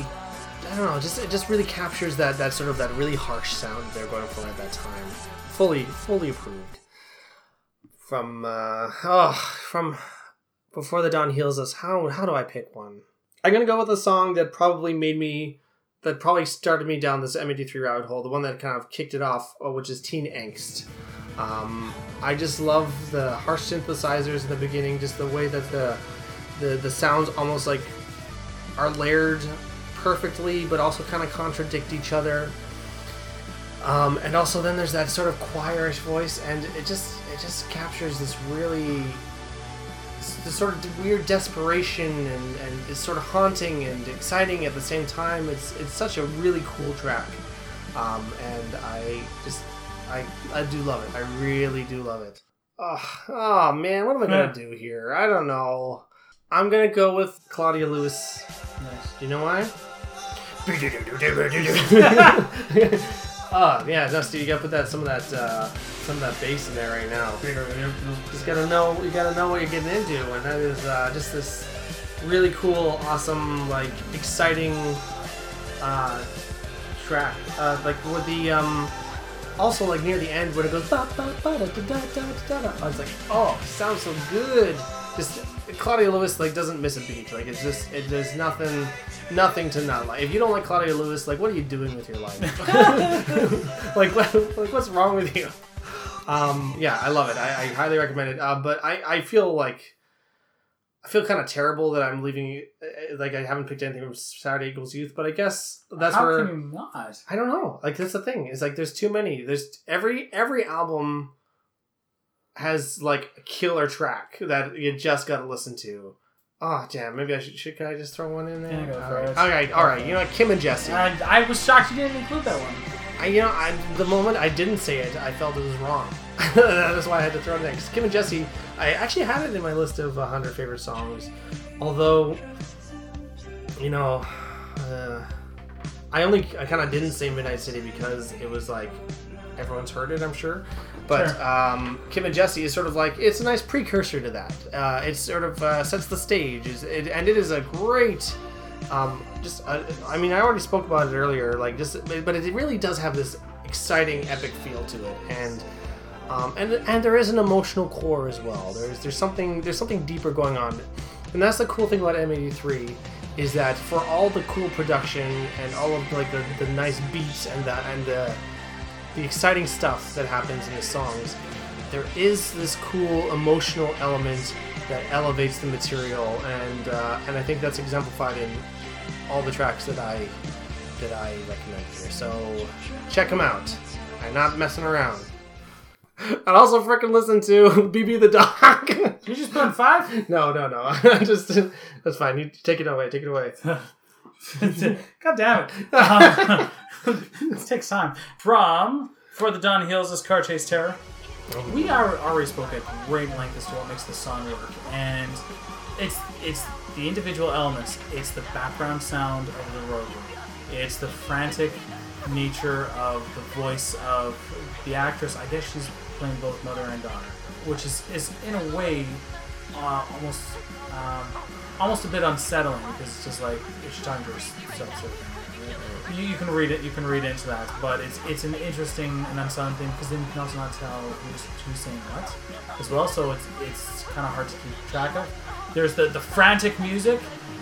I don't know, just it just really captures that that sort of that really harsh sound they're going for at that time. Fully, fully approved from uh oh from before the dawn heals us how how do i pick one i'm gonna go with a song that probably made me that probably started me down this M83 rabbit hole the one that kind of kicked it off uh, which is teen angst um i just love the harsh synthesizers in the beginning just the way that the the the sounds almost like are layered perfectly but also kind of contradict each other. Um, and also then there's that sort of choirish voice and it just it just captures this really this sort of weird desperation and, and it's sort of haunting and exciting at the same time. It's it's such a really cool track. Um, and i just i i do love it. I really do love it. Oh, oh man what am i gonna do here? I don't know. I'm gonna go with claudia lewis. Nice. do you know why? Oh yeah, Dusty, you gotta put that some of that uh, some of that bass in there right now. Just gotta know you gotta know what you're getting into, and that is uh, just this really cool, awesome, like exciting uh, track. Uh, like with the um, also like near the end when it goes ba ba da da da da da. I was like, oh, sounds so good. Just Claudia Lewis like doesn't miss a beat. Like it's just it, there's nothing nothing to not like. If you don't like Claudia Lewis, like what are you doing with your life? like, what, like what's wrong with you? Um, yeah, I love it. I, I highly recommend it. Uh, but I, I feel like I feel kind of terrible that I'm leaving. uh, Like I haven't picked anything from Saturday Equals Youth, but I guess that's How where can you not? I don't know. Like that's the thing. Is like there's too many. There's every every album has like a killer track that you just got to listen to. Oh damn! Maybe I should. Should can I just throw one in there? Yeah, go all for right. it. all right, all right. You know. Kim and Jesse. I, I was shocked you didn't include that one. I, you know, I, the moment I didn't say it, I felt it was wrong. That's why I had to throw it in. 'Cause Kim and Jesse, I actually had it in my list of 100 favorite songs. Although, you know, uh, I only, I kind of didn't say Midnight City because it was like, everyone's heard it, I'm sure. But Sure. um, Kim and Jesse is sort of like, it's a nice precursor to that. Uh, it sort of uh, sets the stage, it, and it is a great um, just uh, I mean I already spoke about it earlier like just but it really does have this exciting epic feel to it. And um, and and there is an emotional core as well. There's there's something there's something deeper going on. And that's the cool thing about M83 is that for all the cool production and all of like the, the nice beats and the and the the exciting stuff that happens in the songs there is this cool emotional element that elevates the material, and uh, and I think that's exemplified in all the tracks that I that I recommend here. So check them out. I'm not messing around. And also freaking listen to Bibi the Dog. You just put in five? no, no, no. Just that's fine. You take it away. Take it away. God damn it. Um, this takes time. From For the Dawn Heals Us Car Chase Terror. We are already spoke at great length as to what makes the song work. And it's it's the individual elements. It's the background sound of the road. It's the frantic nature of the voice of the actress. I guess she's playing both mother and daughter, which is, is in a way uh, almost um, almost a bit unsettling because it's just like she talking to herself? You, you can read it. You can read into that, but it's it's an interesting and unsettling thing because then you can also not tell who's, who's saying what as well. So it's it's kind of hard to keep track of. There's the the frantic music,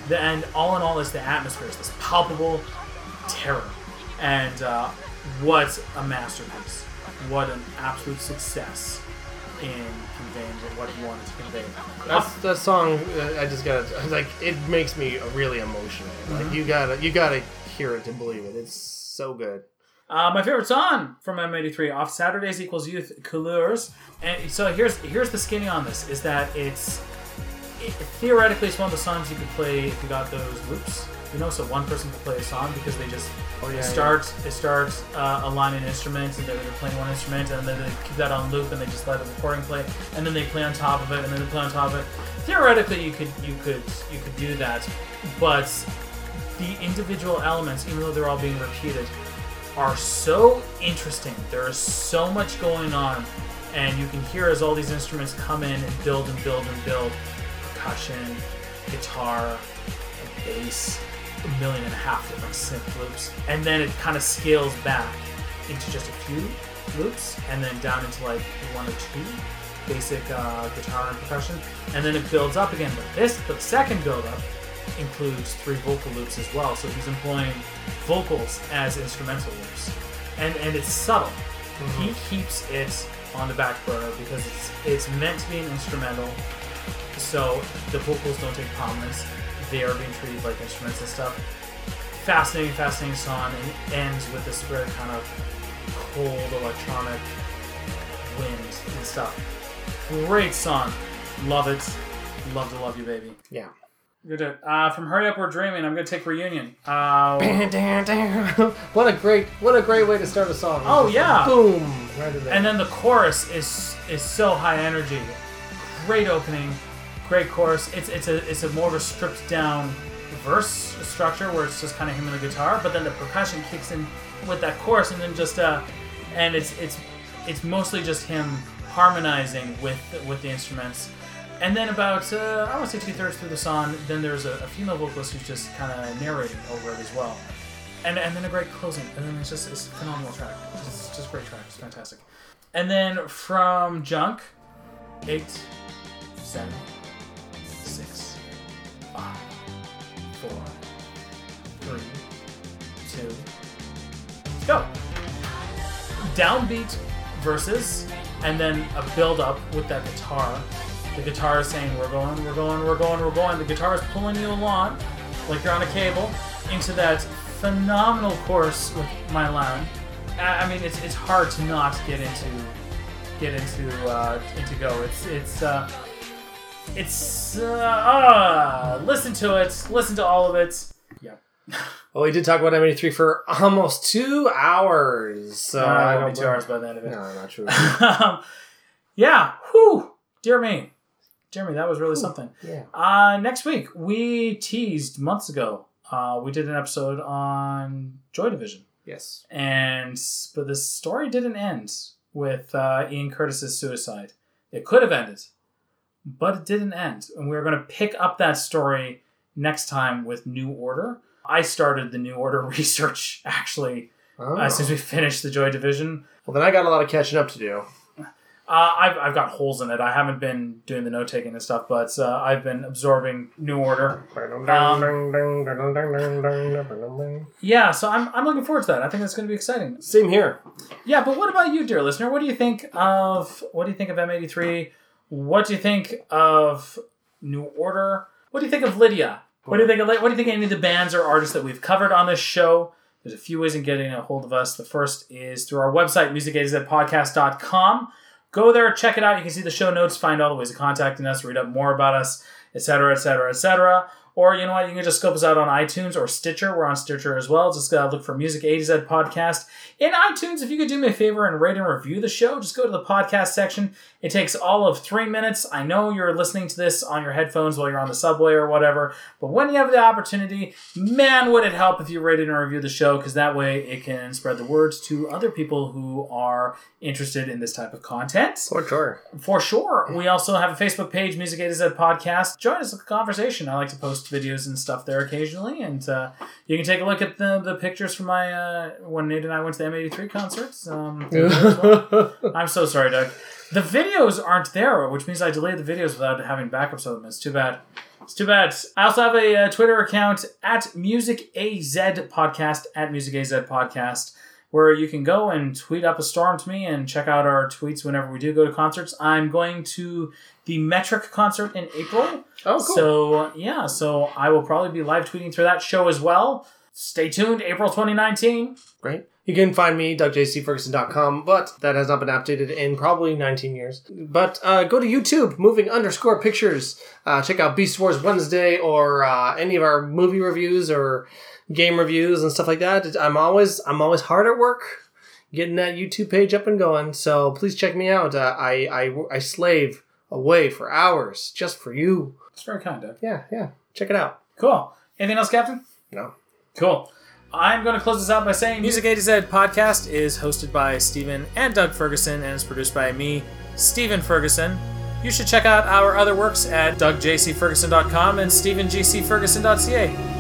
the, and all in all, is the atmosphere. It's this palpable terror, and uh, what a masterpiece! What an absolute success in conveying what he wanted to convey. That's that song. Uh, I just gotta like. It makes me really emotional. Like you gotta you gotta hear it to believe it. It's so good. Uh, my favorite song from M83 off Saturdays equals Youth Couleurs. And so here's here's the skinny on this is that it's it, theoretically it's one of the songs you could play if you got those loops. You know, so one person could play a song because they just oh, yeah, start they start uh, aligning instruments and they're, they're playing one instrument and then they keep that on loop and they just let the recording play and then they play on top of it and then they play on top of it. Theoretically, you could you could you could do that, but the individual elements, even though they're all being repeated, are so interesting. There is so much going on, and you can hear as all these instruments come in and build and build and build percussion, guitar, bass, a million and a half different synth loops, and then it kind of scales back into just a few loops, and then down into like one or two basic uh, guitar and percussion, and then it builds up again. But this, the second build up, includes three vocal loops as well. So he's employing vocals as instrumental loops, and and it's subtle. He mm-hmm. keeps it on the back burner because it's it's meant to be an instrumental. So the vocals don't take prominence; they are being treated like instruments and stuff. Fascinating, fascinating song, and it ends with this very kind of cold electronic wind and stuff. Great song, love it. Love to love you, baby. Yeah. Good. Uh, from Hurry Up We're Dreaming, I'm gonna take Reunion. Uh, what a great what a great way to start a song. Oh, Just yeah. boom. Right and then the chorus is is so high energy. Great opening, great chorus. It's it's a it's a more of a stripped down verse structure where it's just kind of him and the guitar, but then the percussion kicks in with that chorus, and then just uh, and it's it's it's mostly just him harmonizing with with the instruments. And then about uh, I want to say two thirds through the song, then there's a, a female vocalist who's just kind of narrating over it as well, and and then a great closing, and then it's just it's a phenomenal track. It's just, a great track. It's fantastic. And then from Junk, eight, seven, six, five, four, three, two, go. Downbeat verses, and then a build up with that guitar. The guitar is saying, We're going, we're going, we're going, we're going. The guitar is pulling you along, like you're on a cable, into that phenomenal course with Mai Lan. I mean, it's, it's hard to not get into get into uh, into go. It's it's uh, it's uh, uh, listen to it, listen to all of it. Yeah, well, we did talk about M83 for almost two hours. So I don't be two hours by the end of it. No, not true. um, yeah, whew, dear me, me, that was really something. yeah. Uh, next week we teased months ago. Uh, we did an episode on Joy Division, Yes. and but the story didn't end with uh, Ian Curtis's suicide. It could have ended, but it didn't end, and we're going to pick up that story next time with New Order. I started the New Order research actually Oh. uh, since we finished the Joy Division. well, then I got a lot of catching up to do. Uh, I've, I've got holes in it. I haven't been doing the note taking and stuff, but uh, I've been absorbing New Order. Yeah, so I'm, I'm looking forward to that. I think that's going to be exciting. Same here. Yeah, but what about you, dear listener? What do you think of what do you think of M83? What do you think of New Order? What do you think of Lydia? What do you think of what do you think of any of the bands or artists that we've covered on this show? There's a few ways in getting a hold of us. The first is through our website, musicazpodcast.com. Go there, check it out. You can see the show notes, find all the ways of contacting us, read up more about us, etc., etc., etc. Or you know what, you can just scope us out on iTunes or Stitcher. We're on Stitcher as well. Just uh, look for Music A to Z Podcast. In iTunes, if you could do me a favor and rate and review the show, just go to the podcast section. It takes all of three minutes. I know you're listening to this on your headphones while you're on the subway or whatever, but when you have the opportunity, man, would it help if you rated and reviewed the show because that way it can spread the words to other people who are interested in this type of content. For sure. For sure. We also have a Facebook page, Music A to Z Podcast. Join us in the conversation. I like to post videos and stuff there occasionally, and uh, you can take a look at the, the pictures from my uh, when Nate and I went to the M83 concerts. Um, well. I'm so sorry, Doug. The videos aren't there, which means I delayed the videos without having backups of them. It's too bad. It's too bad. I also have a, uh Twitter account at Music AZ Podcast at Music AZ Podcast, where you can go and tweet up a storm to me and check out our tweets whenever we do go to concerts. I'm going to the Metric concert in April. Oh, cool. So yeah, so I will probably be live tweeting through that show as well. Stay tuned, April 2019. Great. You can find me, DougJCFerguson.com, but that has not been updated in probably 19 years. But uh, go to YouTube, moving underscore pictures. Uh, check out Beast Wars Wednesday or uh, any of our movie reviews or game reviews and stuff like that. I'm always I'm always hard at work getting that YouTube page up and going. So please check me out. Uh, I, I I slave away for hours just for you. It's very kind, Doug. Yeah, yeah. Check it out. Cool. Anything else, Captain? No. Cool. I'm going to close this out by saying Music A to Z podcast is hosted by Stephen and Doug Ferguson and is produced by me, Stephen Ferguson. You should check out our other works at dougjcferguson.com and stevengcferguson.ca.